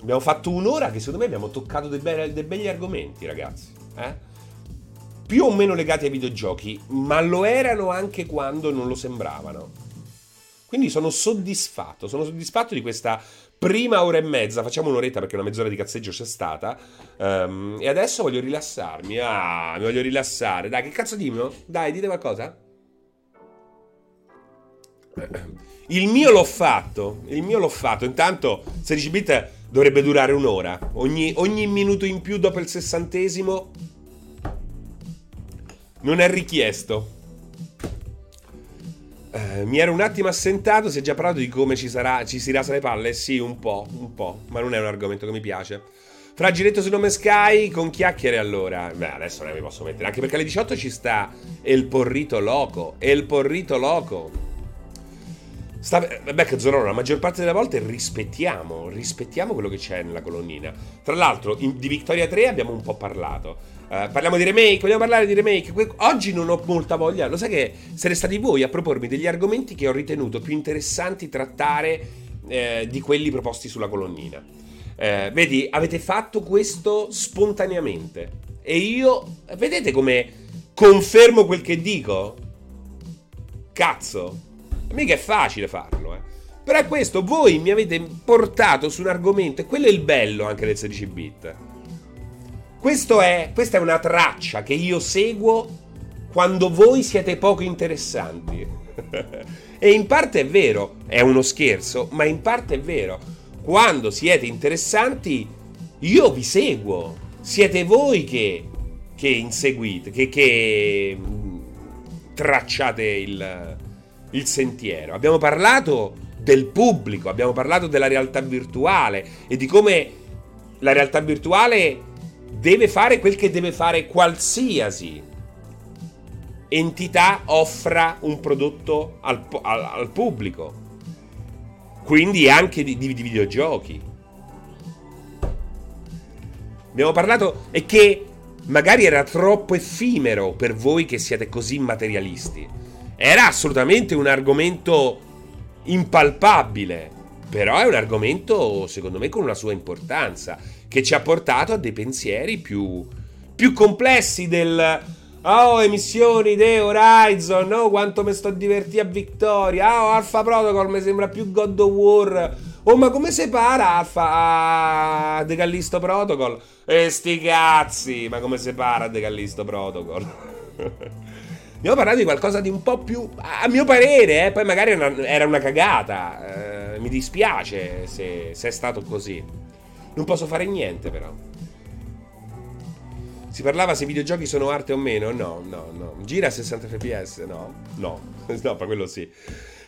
Abbiamo fatto un'ora che secondo me abbiamo toccato dei, be- dei begli argomenti, ragazzi. Eh? Più o meno legati ai videogiochi, ma lo erano anche quando non lo sembravano. Quindi sono soddisfatto, sono soddisfatto di questa prima ora e mezza, facciamo un'oretta perché una mezz'ora di cazzeggio c'è stata. Um, e adesso voglio rilassarmi. Ah, mi voglio rilassare. Dai, che cazzo dimmi? Dai, dite qualcosa. Il mio l'ho fatto. Il mio l'ho fatto. Intanto 16 bit dovrebbe durare un'ora. Ogni, ogni minuto in più dopo il sessantesimo non è richiesto. Uh, mi ero un attimo assentato. Si è già parlato di come ci, sarà, ci si rasa le palle? Sì, un po', un po'. Ma non è un argomento che mi piace. Fragiletto su nome Sky con chiacchiere allora. Beh, adesso non mi posso mettere. Anche perché alle 18 ci sta El Porrito Loco. El Porrito Loco. Sta, Beck Zororo, la maggior parte delle volte rispettiamo, rispettiamo quello che c'è nella colonnina. Tra l'altro, in, di Victoria 3 abbiamo un po' parlato. Uh, parliamo di remake, vogliamo parlare di remake. Oggi non ho molta voglia. Lo sai che siete stati voi a propormi degli argomenti che ho ritenuto più interessanti trattare eh, di quelli proposti sulla colonnina. Eh, vedi, avete fatto questo spontaneamente. E io, vedete come confermo quel che dico? Cazzo. Mica è facile farlo, eh. Però è questo, voi mi avete portato su un argomento, e quello è il bello anche del 16 bit. È, questa è una traccia che io seguo quando voi siete poco interessanti. e in parte è vero, è uno scherzo, ma in parte è vero. Quando siete interessanti, io vi seguo. Siete voi che, che inseguite, che, che mm, tracciate il, il sentiero. Abbiamo parlato del pubblico, abbiamo parlato della realtà virtuale e di come la realtà virtuale deve fare quel che deve fare qualsiasi entità offra un prodotto al, al, al pubblico. Quindi anche di, di, di videogiochi. Abbiamo parlato e che magari era troppo effimero per voi che siete così materialisti. Era assolutamente un argomento impalpabile, però è un argomento, secondo me, con una sua importanza, che ci ha portato a dei pensieri più, più complessi del... Oh, emissioni di Horizon, oh, quanto mi sto divertendo a Victoria, oh, Alpha Protocol mi sembra più God of War Oh, ma come separa Alfa a De Callisto Protocol? E sti cazzi, ma come separa De Callisto Protocol? Abbiamo parlato di qualcosa di un po' più. A mio parere, eh, poi magari era una cagata. Eh, mi dispiace se, se, è stato così. Non posso fare niente, però. Si parlava se i videogiochi sono arte o meno? No, no, no. Gira a 60 fps? No, no. No, ma quello sì.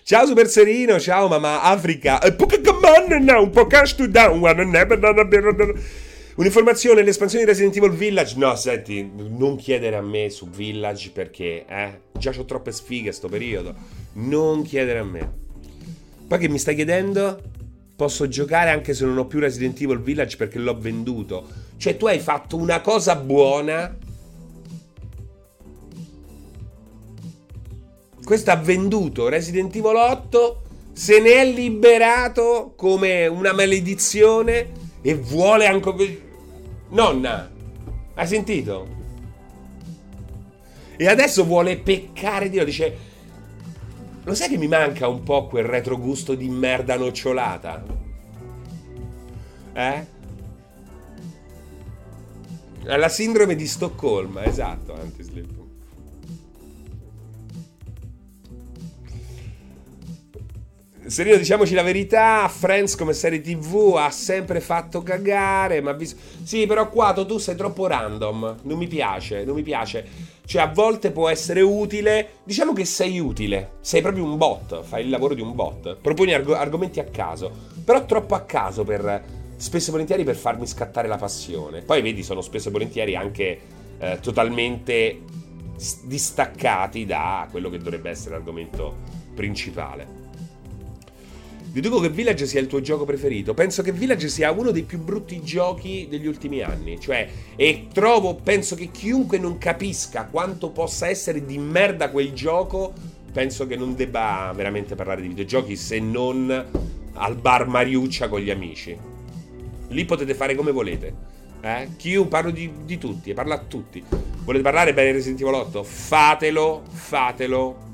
Ciao Super Serino, ciao mamma Africa. Un po' cash to down. Un'informazione, l'espansione di Resident Evil Village. No, senti, non chiedere a me su Village perché, eh, già ho troppe sfighe sto periodo. Non chiedere a me. Poi che mi stai chiedendo? Posso giocare anche se non ho più Resident Evil Village perché l'ho venduto. Cioè, tu hai fatto una cosa buona Questo ha venduto Resident Evil 8, se ne è liberato come una maledizione e vuole ancora... Nonna, hai sentito? E adesso vuole peccare Dio, dice... Lo sai che mi manca un po' quel retrogusto di merda nocciolata? Eh? La sindrome di Stoccolma, esatto, anti-sleep. Serino, diciamoci la verità, Friends come serie TV ha sempre fatto cagare, ma vis- Sì, però qua tu sei troppo random, non mi piace, non mi piace. Cioè, a volte può essere utile, diciamo che sei utile, sei proprio un bot, fai il lavoro di un bot, proponi arg- argomenti a caso, però troppo a caso per, spesso e volentieri per farmi scattare la passione. Poi vedi, sono spesso e volentieri anche eh, totalmente distaccati da quello che dovrebbe essere l'argomento principale. Deduco che Village sia il tuo gioco preferito. Penso che Village sia uno dei più brutti giochi degli ultimi anni. Cioè, e trovo, penso che chiunque non capisca quanto possa essere di merda quel gioco, penso che non debba veramente parlare di videogiochi se non al bar Mariuccia con gli amici. Lì potete fare come volete. Eh? Chiunque parlo di, di tutti, parla a tutti. Volete parlare bene Resident Evil 8? Fatelo, fatelo.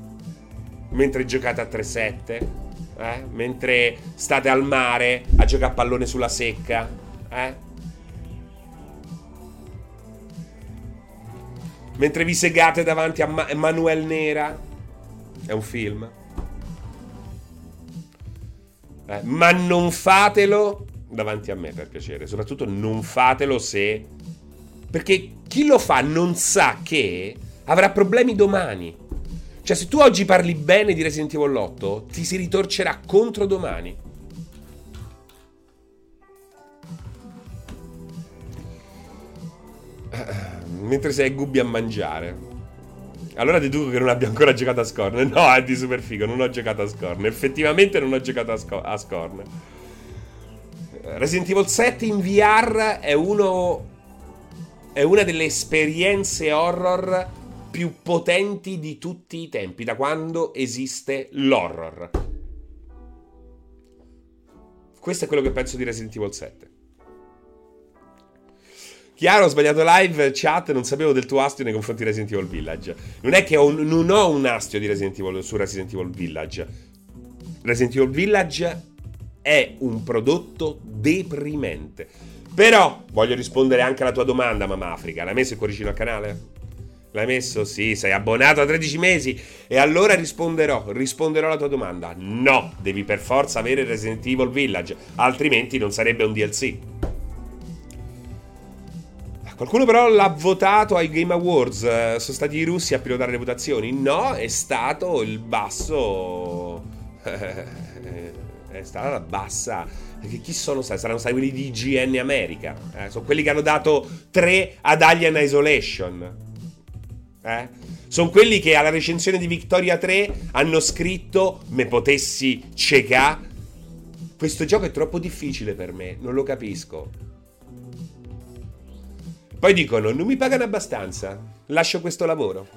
Mentre giocate a 3-7 eh? mentre state al mare a giocare a pallone sulla secca. Eh? Mentre vi segate davanti a Ma- Manuel Nera. È un film. Eh? Ma non fatelo davanti a me, per piacere. Soprattutto non fatelo se... Perché chi lo fa non sa che avrà problemi domani. Cioè, se tu oggi parli bene di Resident Evil 8, ti si ritorcerà contro domani. Mentre sei gubbi a mangiare. Allora deduco che non abbia ancora giocato a Scorn. No, è di super figo, non ho giocato a Scorn. Effettivamente non ho giocato a, Sco- a Scorn. Resident Evil 7 in VR è uno. È una delle esperienze horror più potenti di tutti i tempi, da quando esiste l'horror. Questo è quello che penso di Resident Evil 7. Chiaro, ho sbagliato live, chat, non sapevo del tuo astio nei confronti di Resident Evil Village. Non è che ho, non ho un astio di Resident Evil su Resident Evil Village. Resident Evil Village è un prodotto deprimente. Però voglio rispondere anche alla tua domanda, Mamma Africa. L'hai messo il cuoricino al canale? L'hai messo? Sì, sei abbonato a 13 mesi. E allora risponderò, risponderò alla tua domanda. No, devi per forza avere Resident Evil Village, altrimenti non sarebbe un DLC. Qualcuno però l'ha votato ai Game Awards. Sono stati i russi a pilotare le votazioni? No, è stato il basso. è stata la bassa. Perché chi sono stati? Saranno stati quelli di IGN America. Eh, sono quelli che hanno dato 3 ad Alien Isolation. Eh? Sono quelli che alla recensione di Victoria 3 hanno scritto me potessi cecà. Questo gioco è troppo difficile per me, non lo capisco. Poi dicono, non mi pagano abbastanza, lascio questo lavoro.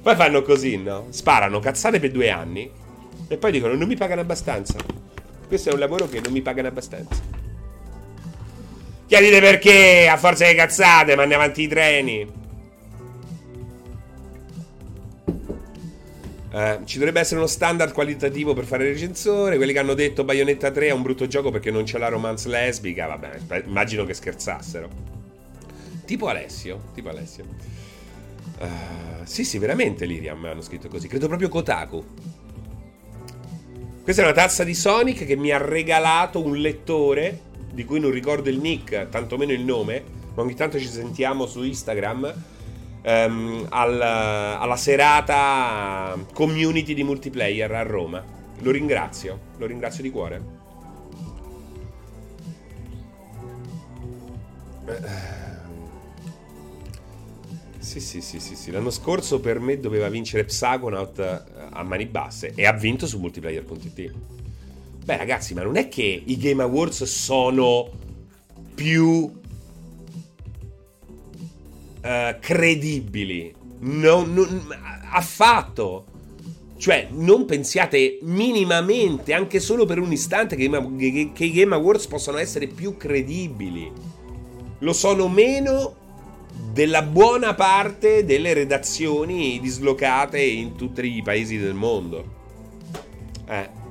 Poi fanno così, no? Sparano cazzate per due anni e poi dicono, non mi pagano abbastanza. Questo è un lavoro che non mi pagano abbastanza. Chiarite perché, a forza di cazzate, mandi avanti i treni. Uh, ci dovrebbe essere uno standard qualitativo per fare il recensore. Quelli che hanno detto Bayonetta 3 è un brutto gioco perché non c'è la romance lesbica. Vabbè, immagino che scherzassero. Tipo Alessio. Tipo Alessio. Uh, sì, sì, veramente Liriam hanno scritto così. Credo proprio Kotaku. Questa è una tazza di Sonic che mi ha regalato un lettore di cui non ricordo il nick, tantomeno il nome. Ma ogni tanto ci sentiamo su Instagram ehm, al, alla serata community di multiplayer a Roma. Lo ringrazio, lo ringrazio di cuore. Sì, sì, sì, sì, sì. L'anno scorso per me doveva vincere Psychonaut eh, a mani basse e ha vinto su multiplayer.it. Beh, ragazzi, ma non è che i Game Awards sono più uh, credibili. Non, non, affatto. Cioè, non pensiate minimamente, anche solo per un istante, che i Game Awards possano essere più credibili. Lo sono meno della buona parte delle redazioni dislocate in tutti i paesi del mondo. Eh.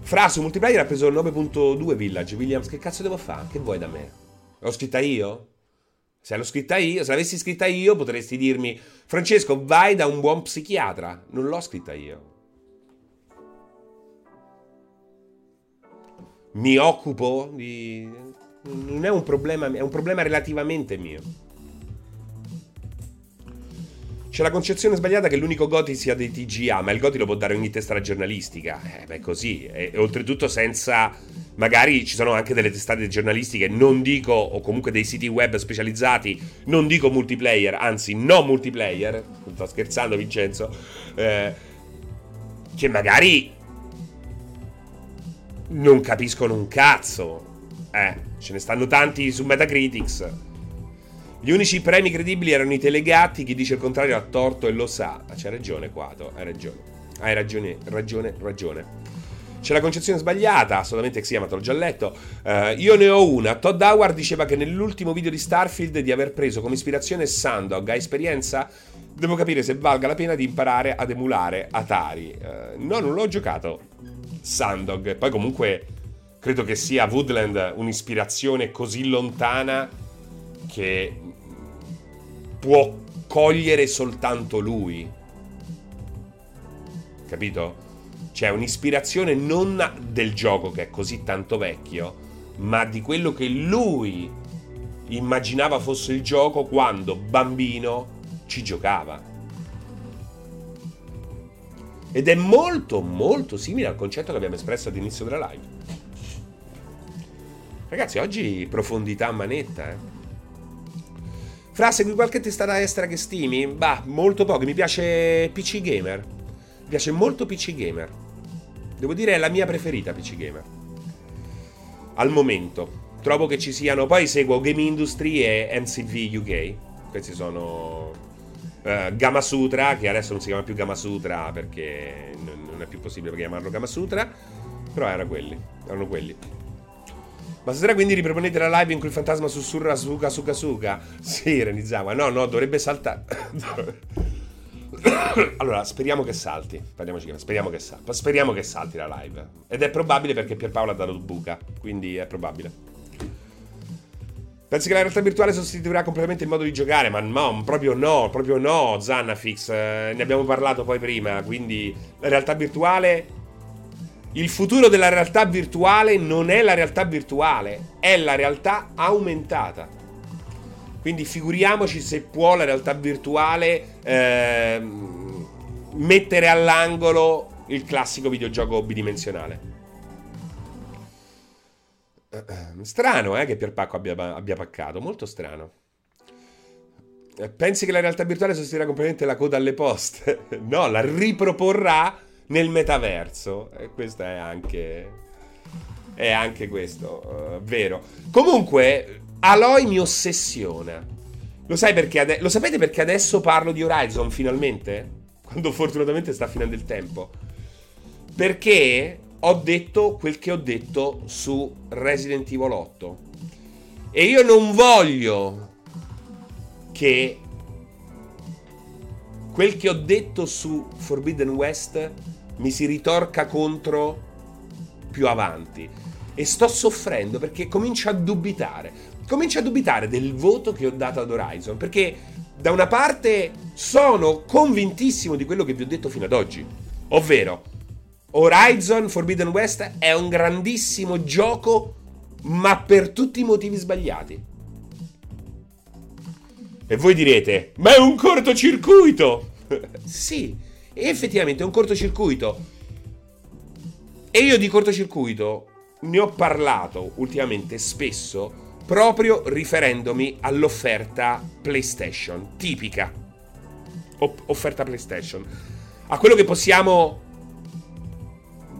Fra su multiplayer ha preso il 9.2 Village. Williams, che cazzo devo fare? Che vuoi da me? L'ho scritta io? Se l'ho scritta io, se l'avessi scritta io, potresti dirmi: Francesco, vai da un buon psichiatra. Non l'ho scritta io. Mi occupo di. Non è un problema, è un problema relativamente mio. C'è la concezione sbagliata che l'unico Goti sia dei TGA, ma il Goti lo può dare ogni testa giornalistica. Eh, beh, così. E, e, oltretutto senza... Magari ci sono anche delle testate giornalistiche, non dico, o comunque dei siti web specializzati, non dico multiplayer, anzi no multiplayer, sto scherzando Vincenzo, eh, che magari non capiscono un cazzo. Eh, ce ne stanno tanti su Metacritics. Gli unici premi credibili erano i telegatti, chi dice il contrario ha torto e lo sa. Ah, c'ha ragione, Quato, hai ragione. Hai ragione, ragione, ragione. C'è la concezione sbagliata, assolutamente Xia, ma te l'ho già letto. Uh, io ne ho una. Todd Howard diceva che nell'ultimo video di Starfield di aver preso come ispirazione Sandog. Ha esperienza? Devo capire se valga la pena di imparare ad emulare Atari. Uh, no, non l'ho giocato. Sandog. Poi comunque credo che sia Woodland un'ispirazione così lontana che può cogliere soltanto lui. Capito? C'è un'ispirazione non del gioco che è così tanto vecchio, ma di quello che lui immaginava fosse il gioco quando bambino ci giocava. Ed è molto molto simile al concetto che abbiamo espresso all'inizio della live. Ragazzi, oggi profondità a manetta, eh. Fra, segui qualche testata estera che stimi? Bah, molto poco. Mi piace PC Gamer. Mi piace molto PC Gamer. Devo dire è la mia preferita PC Gamer. Al momento. Trovo che ci siano... Poi seguo Game Industry e MCV UK. Questi sono... Uh, Gama Sutra, che adesso non si chiama più Gama Sutra perché non è più possibile chiamarlo Gama Sutra. Però era quelli. Erano quelli. Ma stasera quindi riproponete la live in cui il fantasma sussurra Suka Suka Suka? Sì, Renizawa. No, no, dovrebbe saltare. allora, speriamo che salti. Parliamoci speriamo che salti. Speriamo che salti la live. Ed è probabile perché Pierpaolo ha dato buca. Quindi è probabile. Pensi che la realtà virtuale sostituirà completamente il modo di giocare? Ma no, proprio no, proprio no, Zannafix. Eh, ne abbiamo parlato poi prima. Quindi la realtà virtuale il futuro della realtà virtuale non è la realtà virtuale, è la realtà aumentata. Quindi figuriamoci se può la realtà virtuale eh, mettere all'angolo il classico videogioco bidimensionale. Strano eh, che Pierpacco abbia, abbia paccato, molto strano. Eh, pensi che la realtà virtuale sostituirà completamente la coda alle poste? no, la riproporrà nel metaverso. E questa è anche. È anche questo, uh, vero. Comunque, Aloy mi ossessiona. Lo, sai perché ade- lo sapete perché adesso parlo di Horizon finalmente? Quando fortunatamente sta finendo il tempo. Perché ho detto quel che ho detto su Resident Evil 8. E io non voglio che quel che ho detto su Forbidden West mi si ritorca contro più avanti. E sto soffrendo perché comincio a dubitare. Comincio a dubitare del voto che ho dato ad Horizon. Perché da una parte sono convintissimo di quello che vi ho detto fino ad oggi. Ovvero, Horizon Forbidden West è un grandissimo gioco, ma per tutti i motivi sbagliati. E voi direte, ma è un cortocircuito! sì, effettivamente è un cortocircuito. E io di cortocircuito ne ho parlato ultimamente spesso proprio riferendomi all'offerta PlayStation, tipica. Offerta PlayStation. A quello che possiamo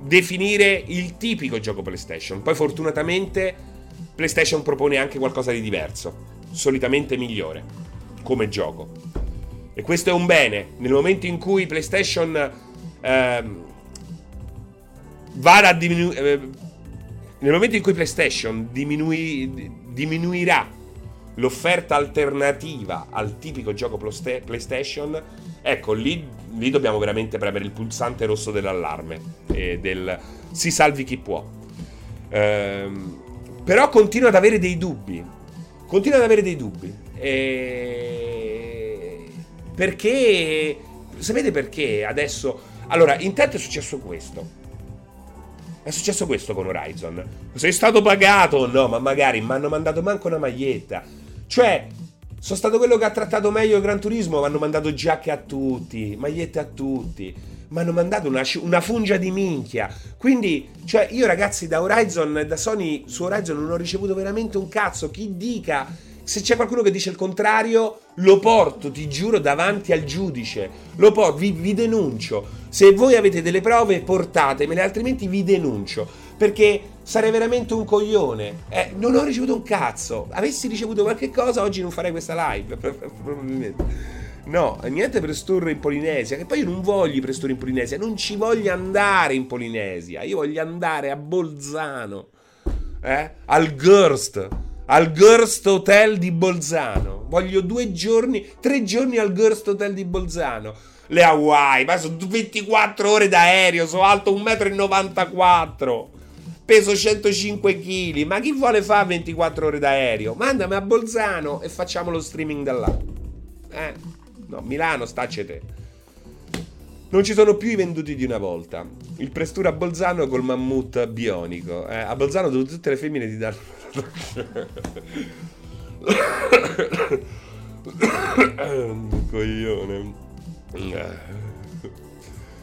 definire il tipico gioco PlayStation. Poi fortunatamente PlayStation propone anche qualcosa di diverso, solitamente migliore come gioco. E questo è un bene. Nel momento in cui PlayStation ehm, vada a diminuire... Eh, nel momento in cui PlayStation diminui, diminuirà l'offerta alternativa al tipico gioco PlayStation, ecco lì, lì dobbiamo veramente premere il pulsante rosso dell'allarme e del si salvi chi può. Ehm, però continuo ad avere dei dubbi. Continuo ad avere dei dubbi. E... Perché... Sapete perché adesso... Allora, intanto è successo questo. È successo questo con Horizon. Sei stato pagato? No, ma magari mi hanno mandato manco una maglietta. Cioè, sono stato quello che ha trattato meglio il Gran Turismo, mi hanno mandato giacche a tutti, magliette a tutti. Mi hanno mandato una, una, fungia di minchia. Quindi, cioè, io ragazzi da Horizon da Sony su Horizon non ho ricevuto veramente un cazzo. Chi dica se c'è qualcuno che dice il contrario, lo porto, ti giuro, davanti al giudice. Lo porto, vi, vi denuncio. Se voi avete delle prove, portatemele, altrimenti vi denuncio. Perché sarei veramente un coglione. Eh, non ho ricevuto un cazzo. Avessi ricevuto qualche cosa, oggi non farei questa live. Probabilmente. No, niente presturro in Polinesia. Che poi io non voglio i presturri in Polinesia. Non ci voglio andare in Polinesia. Io voglio andare a Bolzano. Eh? Al Gurst al Gurst Hotel di Bolzano. Voglio due giorni, tre giorni al Gurst Hotel di Bolzano. Le Hawaii, ma sono 24 ore d'aereo, sono alto 1,94 m. Peso 105 kg. Ma chi vuole fare 24 ore d'aereo? Mandami a Bolzano e facciamo lo streaming da là. Eh, no, Milano, stacce te. Non ci sono più i venduti di una volta. Il prestura a Bolzano col mammut bionico. Eh, a Bolzano dove tutte le femmine ti danno Coglione.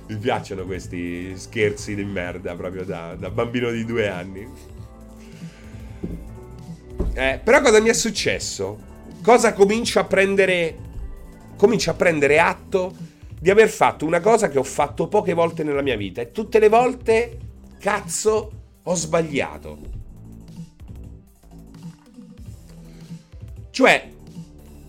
Mi piacciono questi scherzi di merda proprio da, da bambino di due anni. Eh, però cosa mi è successo? Cosa comincio a prendere... Comincio a prendere atto di aver fatto una cosa che ho fatto poche volte nella mia vita e tutte le volte, cazzo, ho sbagliato. Cioè,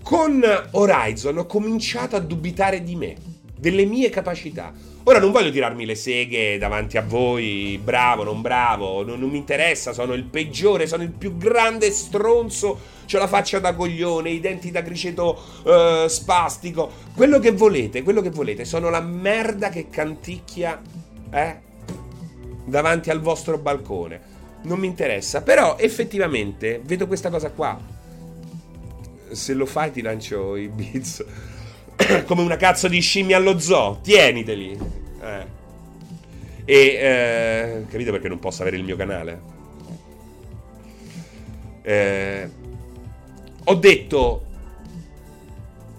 con Horizon ho cominciato a dubitare di me, delle mie capacità. Ora non voglio tirarmi le seghe davanti a voi, bravo, non bravo, non, non mi interessa, sono il peggiore, sono il più grande stronzo, ho la faccia da coglione, i denti da criceto uh, spastico, quello che volete, quello che volete, sono la merda che canticchia, eh, davanti al vostro balcone. Non mi interessa, però effettivamente vedo questa cosa qua. Se lo fai ti lancio i beats come una cazzo di scimmia allo zoo. Tieniteli. Eh. E eh, capite perché non posso avere il mio canale? Eh, ho detto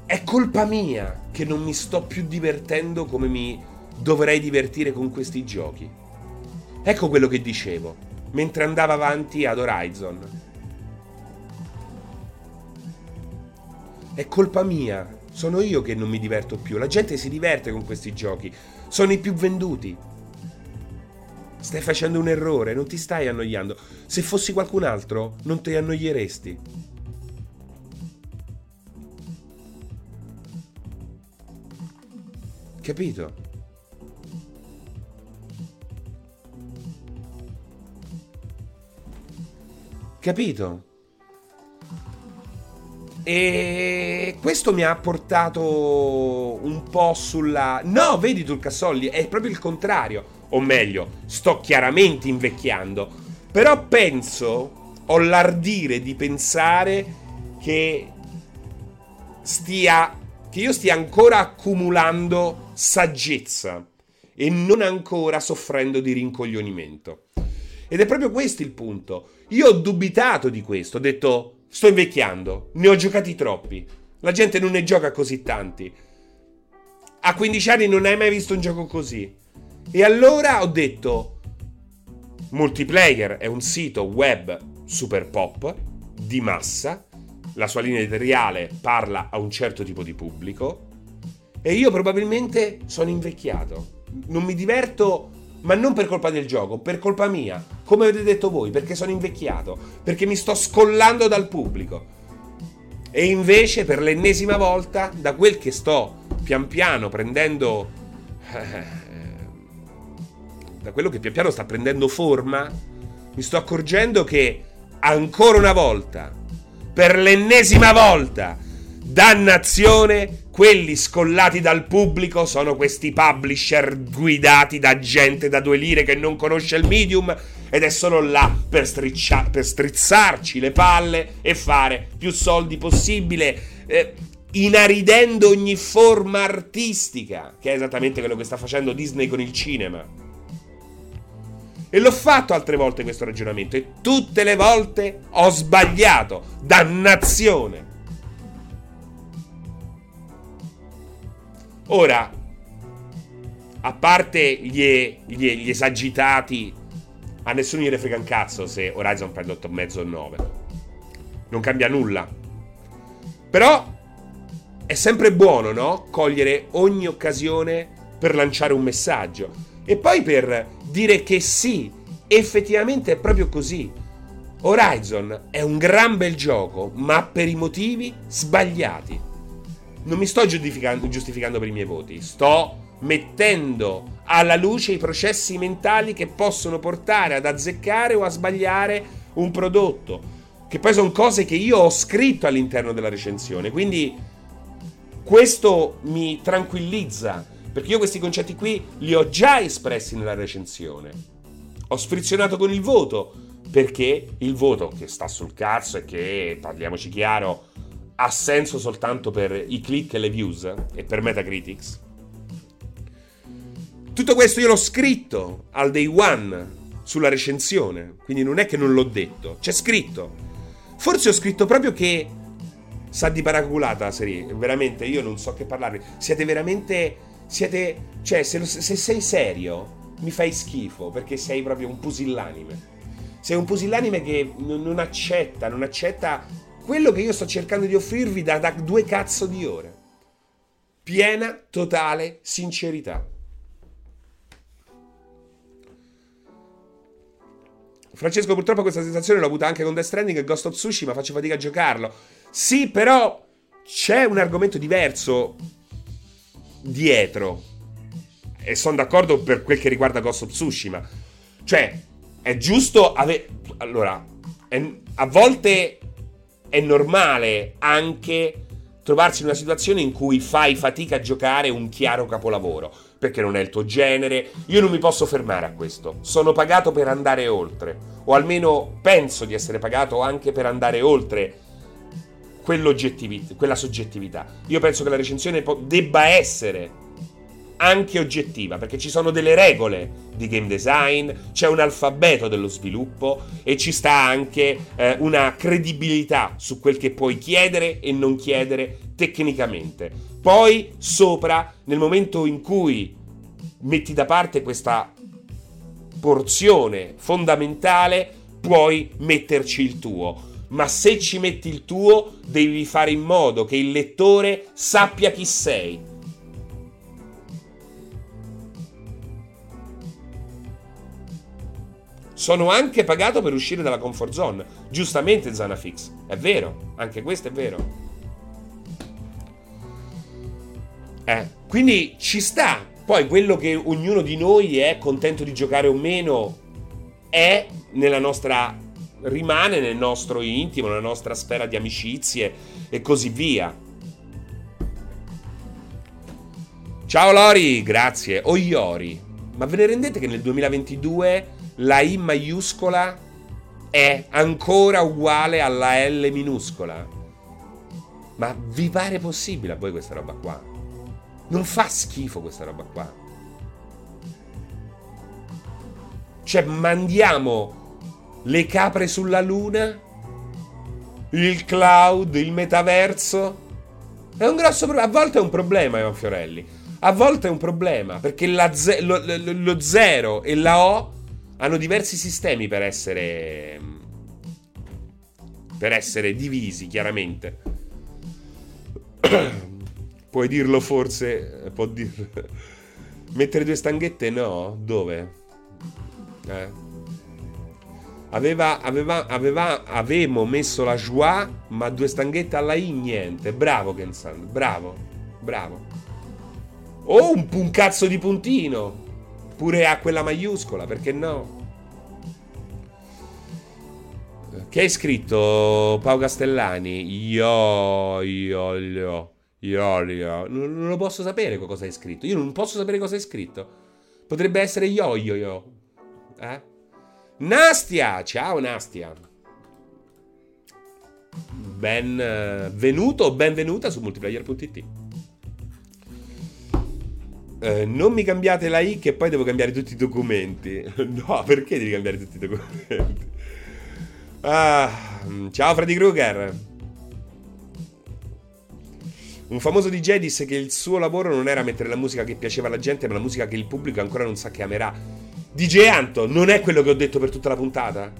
è colpa mia che non mi sto più divertendo come mi dovrei divertire con questi giochi. Ecco quello che dicevo mentre andavo avanti ad Horizon. È colpa mia. Sono io che non mi diverto più. La gente si diverte con questi giochi. Sono i più venduti. Stai facendo un errore, non ti stai annoiando. Se fossi qualcun altro, non ti annoieresti. Capito? Capito? E questo mi ha portato un po' sulla... No, vedi Turcassolli, è proprio il contrario. O meglio, sto chiaramente invecchiando. Però penso, ho l'ardire di pensare che stia... che io stia ancora accumulando saggezza e non ancora soffrendo di rincoglionimento. Ed è proprio questo il punto. Io ho dubitato di questo, ho detto Sto invecchiando, ne ho giocati troppi. La gente non ne gioca così tanti. A 15 anni non hai mai visto un gioco così. E allora ho detto: Multiplayer è un sito web super pop, di massa. La sua linea editoriale parla a un certo tipo di pubblico. E io probabilmente sono invecchiato. Non mi diverto ma non per colpa del gioco, per colpa mia, come avete detto voi, perché sono invecchiato, perché mi sto scollando dal pubblico. E invece, per l'ennesima volta, da quel che sto pian piano prendendo... Eh, da quello che pian piano sta prendendo forma, mi sto accorgendo che ancora una volta, per l'ennesima volta, dannazione, quelli scollati dal pubblico sono questi publisher guidati da gente da due lire che non conosce il medium ed è solo là per, striccia- per strizzarci le palle e fare più soldi possibile. Eh, inaridendo ogni forma artistica, che è esattamente quello che sta facendo Disney con il cinema. E l'ho fatto altre volte questo ragionamento e tutte le volte ho sbagliato. Dannazione. Ora, a parte gli, gli, gli esagitati, a nessuno gli frega un cazzo se Horizon prende 8,5 o 9. Non cambia nulla. Però è sempre buono, no? Cogliere ogni occasione per lanciare un messaggio. E poi per dire che sì, effettivamente è proprio così. Horizon è un gran bel gioco, ma per i motivi sbagliati non mi sto giustificando, giustificando per i miei voti, sto mettendo alla luce i processi mentali che possono portare ad azzeccare o a sbagliare un prodotto. Che poi sono cose che io ho scritto all'interno della recensione. Quindi questo mi tranquillizza. Perché io questi concetti qui li ho già espressi nella recensione. Ho sfrizionato con il voto. Perché il voto che sta sul cazzo e che, parliamoci chiaro, ha senso soltanto per i click e le views e per Metacritics. Tutto questo io l'ho scritto al day one sulla recensione, quindi non è che non l'ho detto, c'è scritto. Forse ho scritto proprio che sa di paraculata la serie, veramente io non so che parlarvi. Siete veramente siete cioè se, se sei serio mi fai schifo perché sei proprio un pusillanime. Sei un pusillanime che non accetta, non accetta quello che io sto cercando di offrirvi da, da due cazzo di ore. Piena, totale sincerità. Francesco, purtroppo questa sensazione l'ho avuta anche con Death Stranding e Ghost of Tsushima, faccio fatica a giocarlo. Sì, però c'è un argomento diverso dietro. E sono d'accordo per quel che riguarda Ghost of Tsushima. Cioè, è giusto avere... Allora, è... a volte è normale anche trovarsi in una situazione in cui fai fatica a giocare un chiaro capolavoro, perché non è il tuo genere. Io non mi posso fermare a questo. Sono pagato per andare oltre, o almeno penso di essere pagato anche per andare oltre quella soggettività. Io penso che la recensione debba essere anche oggettiva, perché ci sono delle regole di game design, c'è un alfabeto dello sviluppo e ci sta anche eh, una credibilità su quel che puoi chiedere e non chiedere tecnicamente. Poi sopra, nel momento in cui metti da parte questa porzione fondamentale, puoi metterci il tuo. Ma se ci metti il tuo, devi fare in modo che il lettore sappia chi sei sono anche pagato per uscire dalla comfort zone. Giustamente Zanafix. È vero, anche questo è vero. Eh, quindi ci sta. Poi quello che ognuno di noi è contento di giocare o meno è nella nostra rimane nel nostro intimo, nella nostra sfera di amicizie e così via. Ciao Lori, grazie. O Iori. Ma ve ne rendete che nel 2022 la I maiuscola è ancora uguale alla L minuscola? Ma vi pare possibile a voi questa roba qua? Non fa schifo questa roba qua. Cioè, mandiamo le capre sulla luna? Il cloud, il metaverso? È un grosso problema. A volte è un problema, Ivan Fiorelli. A volte è un problema perché ze- lo, lo, lo zero e la O hanno diversi sistemi per essere. per essere divisi, chiaramente. Puoi dirlo forse? Può dirlo. Mettere due stanghette? No? Dove? Eh. Aveva, aveva, aveva, avevamo messo la joie, ma due stanghette alla I niente. Bravo Kensan, bravo, bravo. O un, un cazzo di puntino. Pure a quella maiuscola, perché no? Che hai scritto Pau Castellani? Io, io, io. Iorio. Non, non lo posso sapere cosa hai scritto. Io non posso sapere cosa hai scritto. Potrebbe essere Yo-Yo. Yo. Eh? Nastia! Ciao Nastia. Benvenuto o benvenuta su multiplayer.it. Eh, non mi cambiate la I che poi devo cambiare tutti i documenti. no, perché devi cambiare tutti i documenti? Ah, ciao Freddy Krueger. Un famoso DJ disse che il suo lavoro non era mettere la musica che piaceva alla gente, ma la musica che il pubblico ancora non sa che amerà. DJ Anto, non è quello che ho detto per tutta la puntata?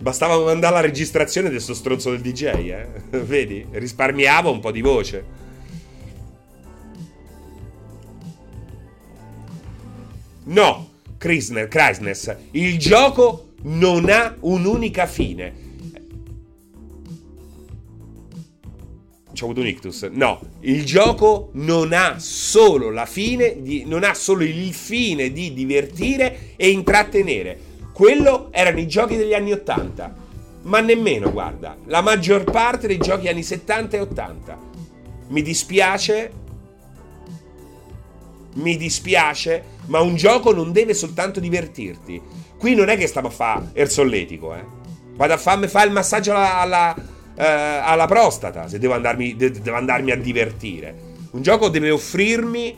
Bastava mandare la registrazione del suo stronzo del DJ, eh? Vedi? Risparmiavo un po' di voce. No, Chrysness, il gioco non ha un'unica fine. C'ho avuto un ictus. No, il gioco non ha solo la fine di, non ha solo il fine di divertire e intrattenere. Quello erano i giochi degli anni 80. Ma nemmeno, guarda, la maggior parte dei giochi anni 70 e 80. Mi dispiace. Mi dispiace, ma un gioco non deve soltanto divertirti. Qui non è che stiamo a fare il solletico, eh. Vado a farmi fare il massaggio alla, alla eh, alla prostata se devo andarmi, de- devo andarmi a divertire. Un gioco deve offrirmi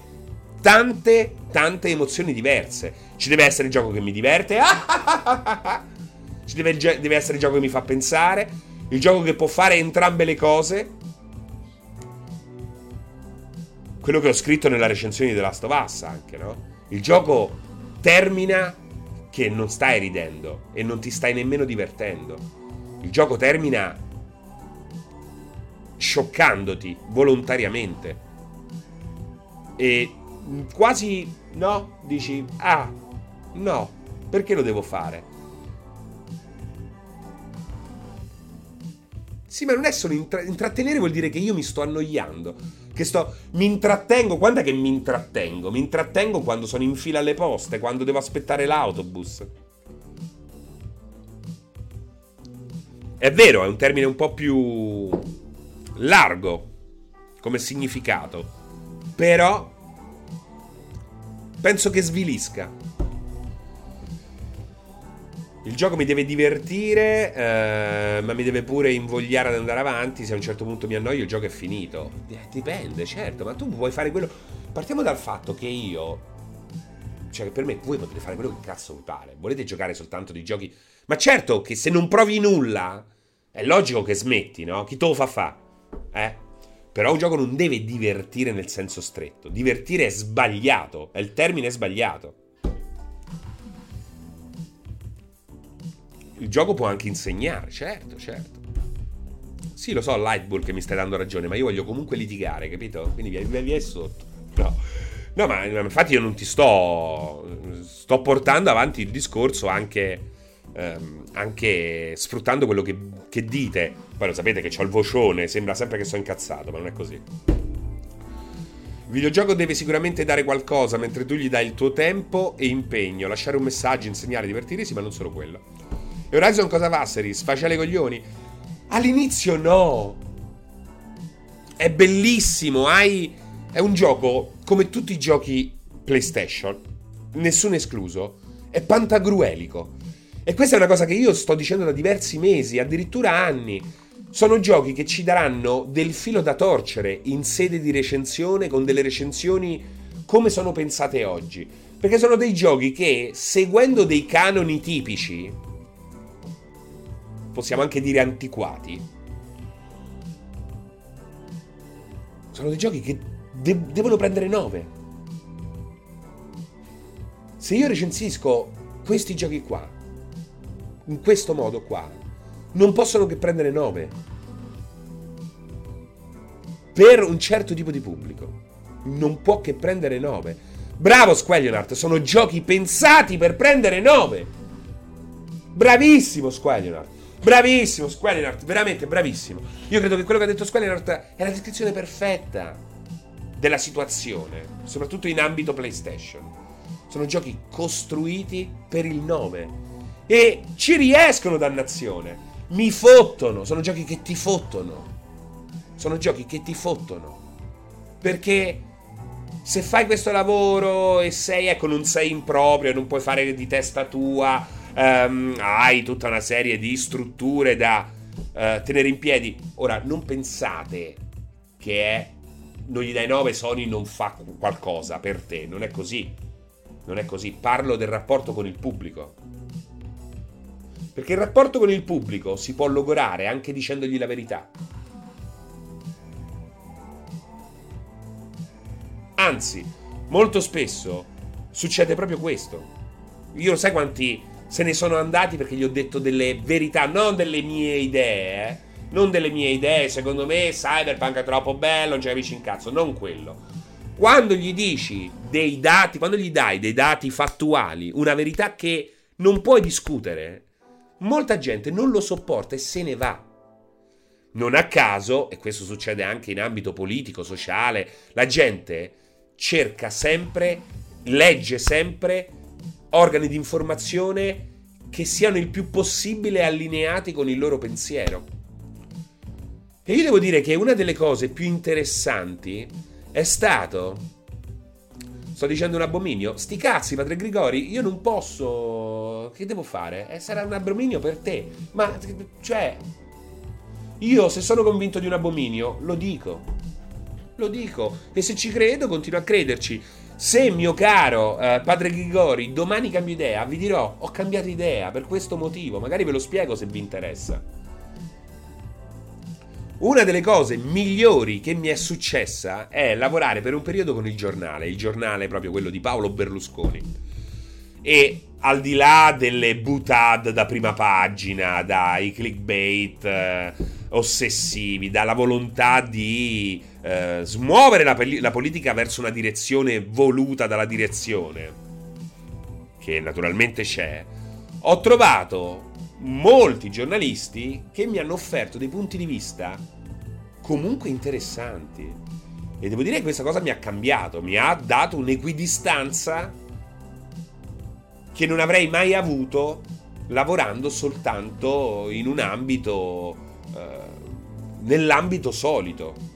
tante, tante emozioni diverse. Ci deve essere il gioco che mi diverte. Ci deve, deve essere il gioco che mi fa pensare. Il gioco che può fare entrambe le cose. Quello che ho scritto nella recensione di The Last of Us anche, no? Il gioco termina che non stai ridendo e non ti stai nemmeno divertendo. Il gioco termina scioccandoti volontariamente. E quasi no, dici, ah, no, perché lo devo fare? Sì, ma non è solo intra- intrattenere, vuol dire che io mi sto annoiando. Che sto. Mi intrattengo. Quando è che mi intrattengo? Mi intrattengo quando sono in fila alle poste, quando devo aspettare l'autobus. È vero, è un termine un po' più largo come significato, però penso che svilisca. Il gioco mi deve divertire, eh, ma mi deve pure invogliare ad andare avanti. Se a un certo punto mi annoio, il gioco è finito. Eh, dipende, certo, ma tu puoi fare quello. Partiamo dal fatto che io. Cioè, per me, voi potete fare quello che cazzo vi pare. Volete giocare soltanto dei giochi. Ma certo che se non provi nulla, è logico che smetti, no? Chi te lo fa fa? Eh? Però un gioco non deve divertire nel senso stretto. Divertire è sbagliato. È il termine sbagliato. Il gioco può anche insegnare, certo, certo. Sì, lo so, Lightbull che mi stai dando ragione, ma io voglio comunque litigare, capito? Quindi via, via sotto. No. No, ma infatti io non ti sto. Sto portando avanti il discorso anche. Ehm, anche sfruttando quello che, che dite. Poi lo sapete che ho il vocione, sembra sempre che sto incazzato, ma non è così. Il videogioco deve sicuramente dare qualcosa mentre tu gli dai il tuo tempo e impegno, lasciare un messaggio, insegnare, divertirsi, ma non solo quello. E Horizon cosa va, Series? Faccia le coglioni? All'inizio no. È bellissimo, hai... È un gioco come tutti i giochi PlayStation, nessuno escluso, è pantagruelico. E questa è una cosa che io sto dicendo da diversi mesi, addirittura anni. Sono giochi che ci daranno del filo da torcere in sede di recensione con delle recensioni come sono pensate oggi. Perché sono dei giochi che, seguendo dei canoni tipici, possiamo anche dire antiquati, sono dei giochi che de- devono prendere 9. Se io recensisco questi giochi qua, in questo modo qua, non possono che prendere 9 per un certo tipo di pubblico. Non può che prendere 9. Bravo Squaglionart, sono giochi pensati per prendere 9. Bravissimo Squaglionart. Bravissimo Squaglionart, veramente bravissimo. Io credo che quello che ha detto Squaglionart è la descrizione perfetta della situazione, soprattutto in ambito PlayStation. Sono giochi costruiti per il 9 e ci riescono dannazione mi fottono. Sono giochi che ti fottono. Sono giochi che ti fottono. Perché se fai questo lavoro e sei, ecco, non sei improprio, non puoi fare di testa tua, um, hai tutta una serie di strutture da uh, tenere in piedi. Ora, non pensate che è, non gli dai 9, Sony non fa qualcosa per te. Non è così. Non è così. Parlo del rapporto con il pubblico. Perché il rapporto con il pubblico si può logorare anche dicendogli la verità. Anzi, molto spesso succede proprio questo. Io sai quanti se ne sono andati perché gli ho detto delle verità, non delle mie idee, eh? non delle mie idee, secondo me Cyberpunk è troppo bello, non ci capisci in cazzo, non quello. Quando gli dici dei dati, quando gli dai dei dati fattuali, una verità che non puoi discutere, molta gente non lo sopporta e se ne va. Non a caso, e questo succede anche in ambito politico, sociale, la gente cerca sempre, legge sempre organi di informazione che siano il più possibile allineati con il loro pensiero. E io devo dire che una delle cose più interessanti è stato Sto dicendo un abominio? Sti cazzi, padre Grigori, io non posso. Che devo fare? Eh, sarà un abominio per te. Ma, cioè. Io, se sono convinto di un abominio, lo dico. Lo dico. E se ci credo, continuo a crederci. Se, mio caro eh, padre Grigori, domani cambio idea, vi dirò: ho cambiato idea per questo motivo. Magari ve lo spiego se vi interessa. Una delle cose migliori che mi è successa è lavorare per un periodo con il giornale, il giornale proprio quello di Paolo Berlusconi. E al di là delle butad da prima pagina, dai clickbait eh, ossessivi, dalla volontà di eh, smuovere la, la politica verso una direzione voluta dalla direzione, che naturalmente c'è, ho trovato molti giornalisti che mi hanno offerto dei punti di vista comunque interessanti. E devo dire che questa cosa mi ha cambiato, mi ha dato un'equidistanza che non avrei mai avuto lavorando soltanto in un ambito, eh, nell'ambito solito.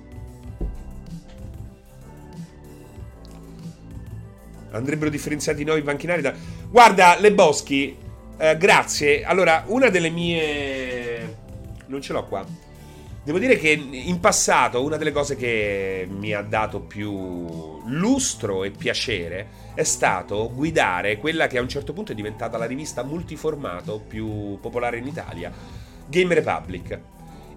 Andrebbero differenziati i banchinari da... Guarda, Le Boschi, eh, grazie. Allora, una delle mie... Non ce l'ho qua. Devo dire che in passato una delle cose che mi ha dato più lustro e piacere è stato guidare quella che a un certo punto è diventata la rivista multiformato più popolare in Italia, Game Republic.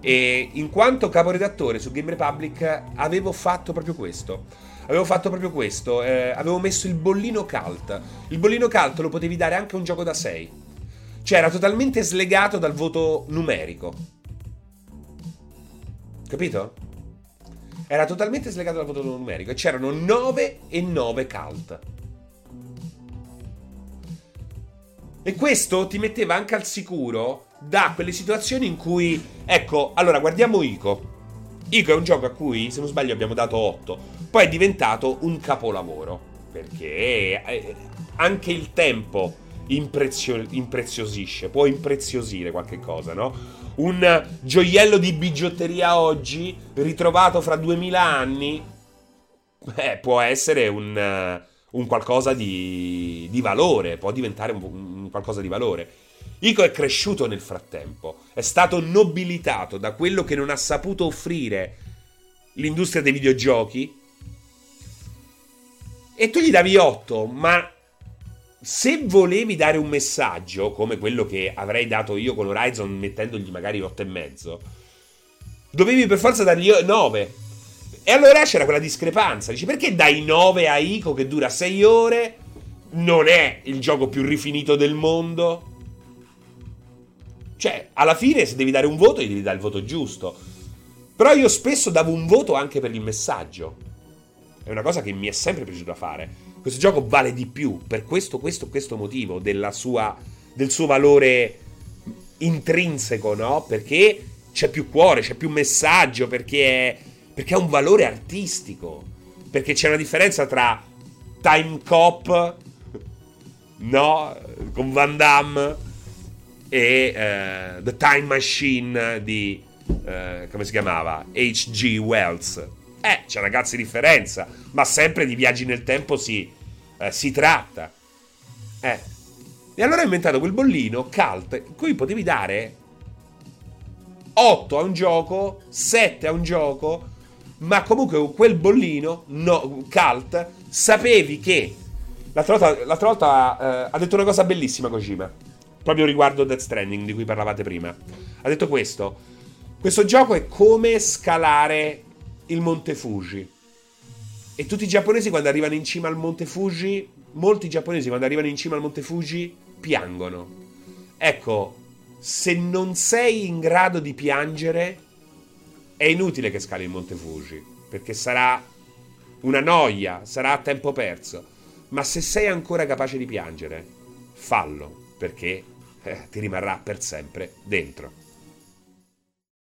E in quanto caporedattore su Game Republic avevo fatto proprio questo. Avevo fatto proprio questo, eh, avevo messo il bollino cult. Il bollino cult lo potevi dare anche a un gioco da 6. Cioè era totalmente slegato dal voto numerico. Capito? era totalmente slegato dal voto numerico e c'erano 9 e 9 cult. E questo ti metteva anche al sicuro da quelle situazioni in cui, ecco, allora guardiamo Ico. Ico è un gioco a cui, se non sbaglio, abbiamo dato 8. Poi è diventato un capolavoro. Perché eh, anche il tempo imprezio- impreziosisce, può impreziosire qualche cosa, no? Un gioiello di bigiotteria oggi, ritrovato fra 2000 anni, beh, può essere un, un qualcosa di, di, valore, può diventare un, un qualcosa di valore. Ico è cresciuto nel frattempo, è stato nobilitato da quello che non ha saputo offrire l'industria dei videogiochi. E tu gli davi 8, ma se volevi dare un messaggio, come quello che avrei dato io con Horizon mettendogli magari 8,5, dovevi per forza dargli 9. E allora c'era quella discrepanza. Dici, perché dai 9 a Ico che dura 6 ore? Non è il gioco più rifinito del mondo cioè, alla fine, se devi dare un voto, gli devi dare il voto giusto. Però io spesso davo un voto anche per il messaggio. È una cosa che mi è sempre piaciuta fare. Questo gioco vale di più per questo, questo, questo motivo sua, del suo valore intrinseco, no? Perché c'è più cuore, c'è più messaggio, perché, è, perché ha un valore artistico. Perché c'è una differenza tra Time Cop, no? Con Van Damme e uh, The Time Machine di uh, come si chiamava? H.G. Wells. Eh, c'è una cazzo di differenza, ma sempre di viaggi nel tempo si, uh, si tratta. Eh. E allora ho inventato quel bollino cult in cui potevi dare 8 a un gioco, 7 a un gioco, ma comunque quel bollino no, cult sapevi che l'altra volta, l'altra volta ha detto una cosa bellissima Kojima proprio riguardo Death Stranding di cui parlavate prima. Ha detto questo: Questo gioco è come scalare il Monte Fuji. E tutti i giapponesi quando arrivano in cima al Monte Fuji, molti giapponesi quando arrivano in cima al Monte Fuji piangono. Ecco, se non sei in grado di piangere, è inutile che scali il Monte Fuji, perché sarà una noia, sarà tempo perso. Ma se sei ancora capace di piangere, fallo perché eh, ti rimarrà per sempre dentro.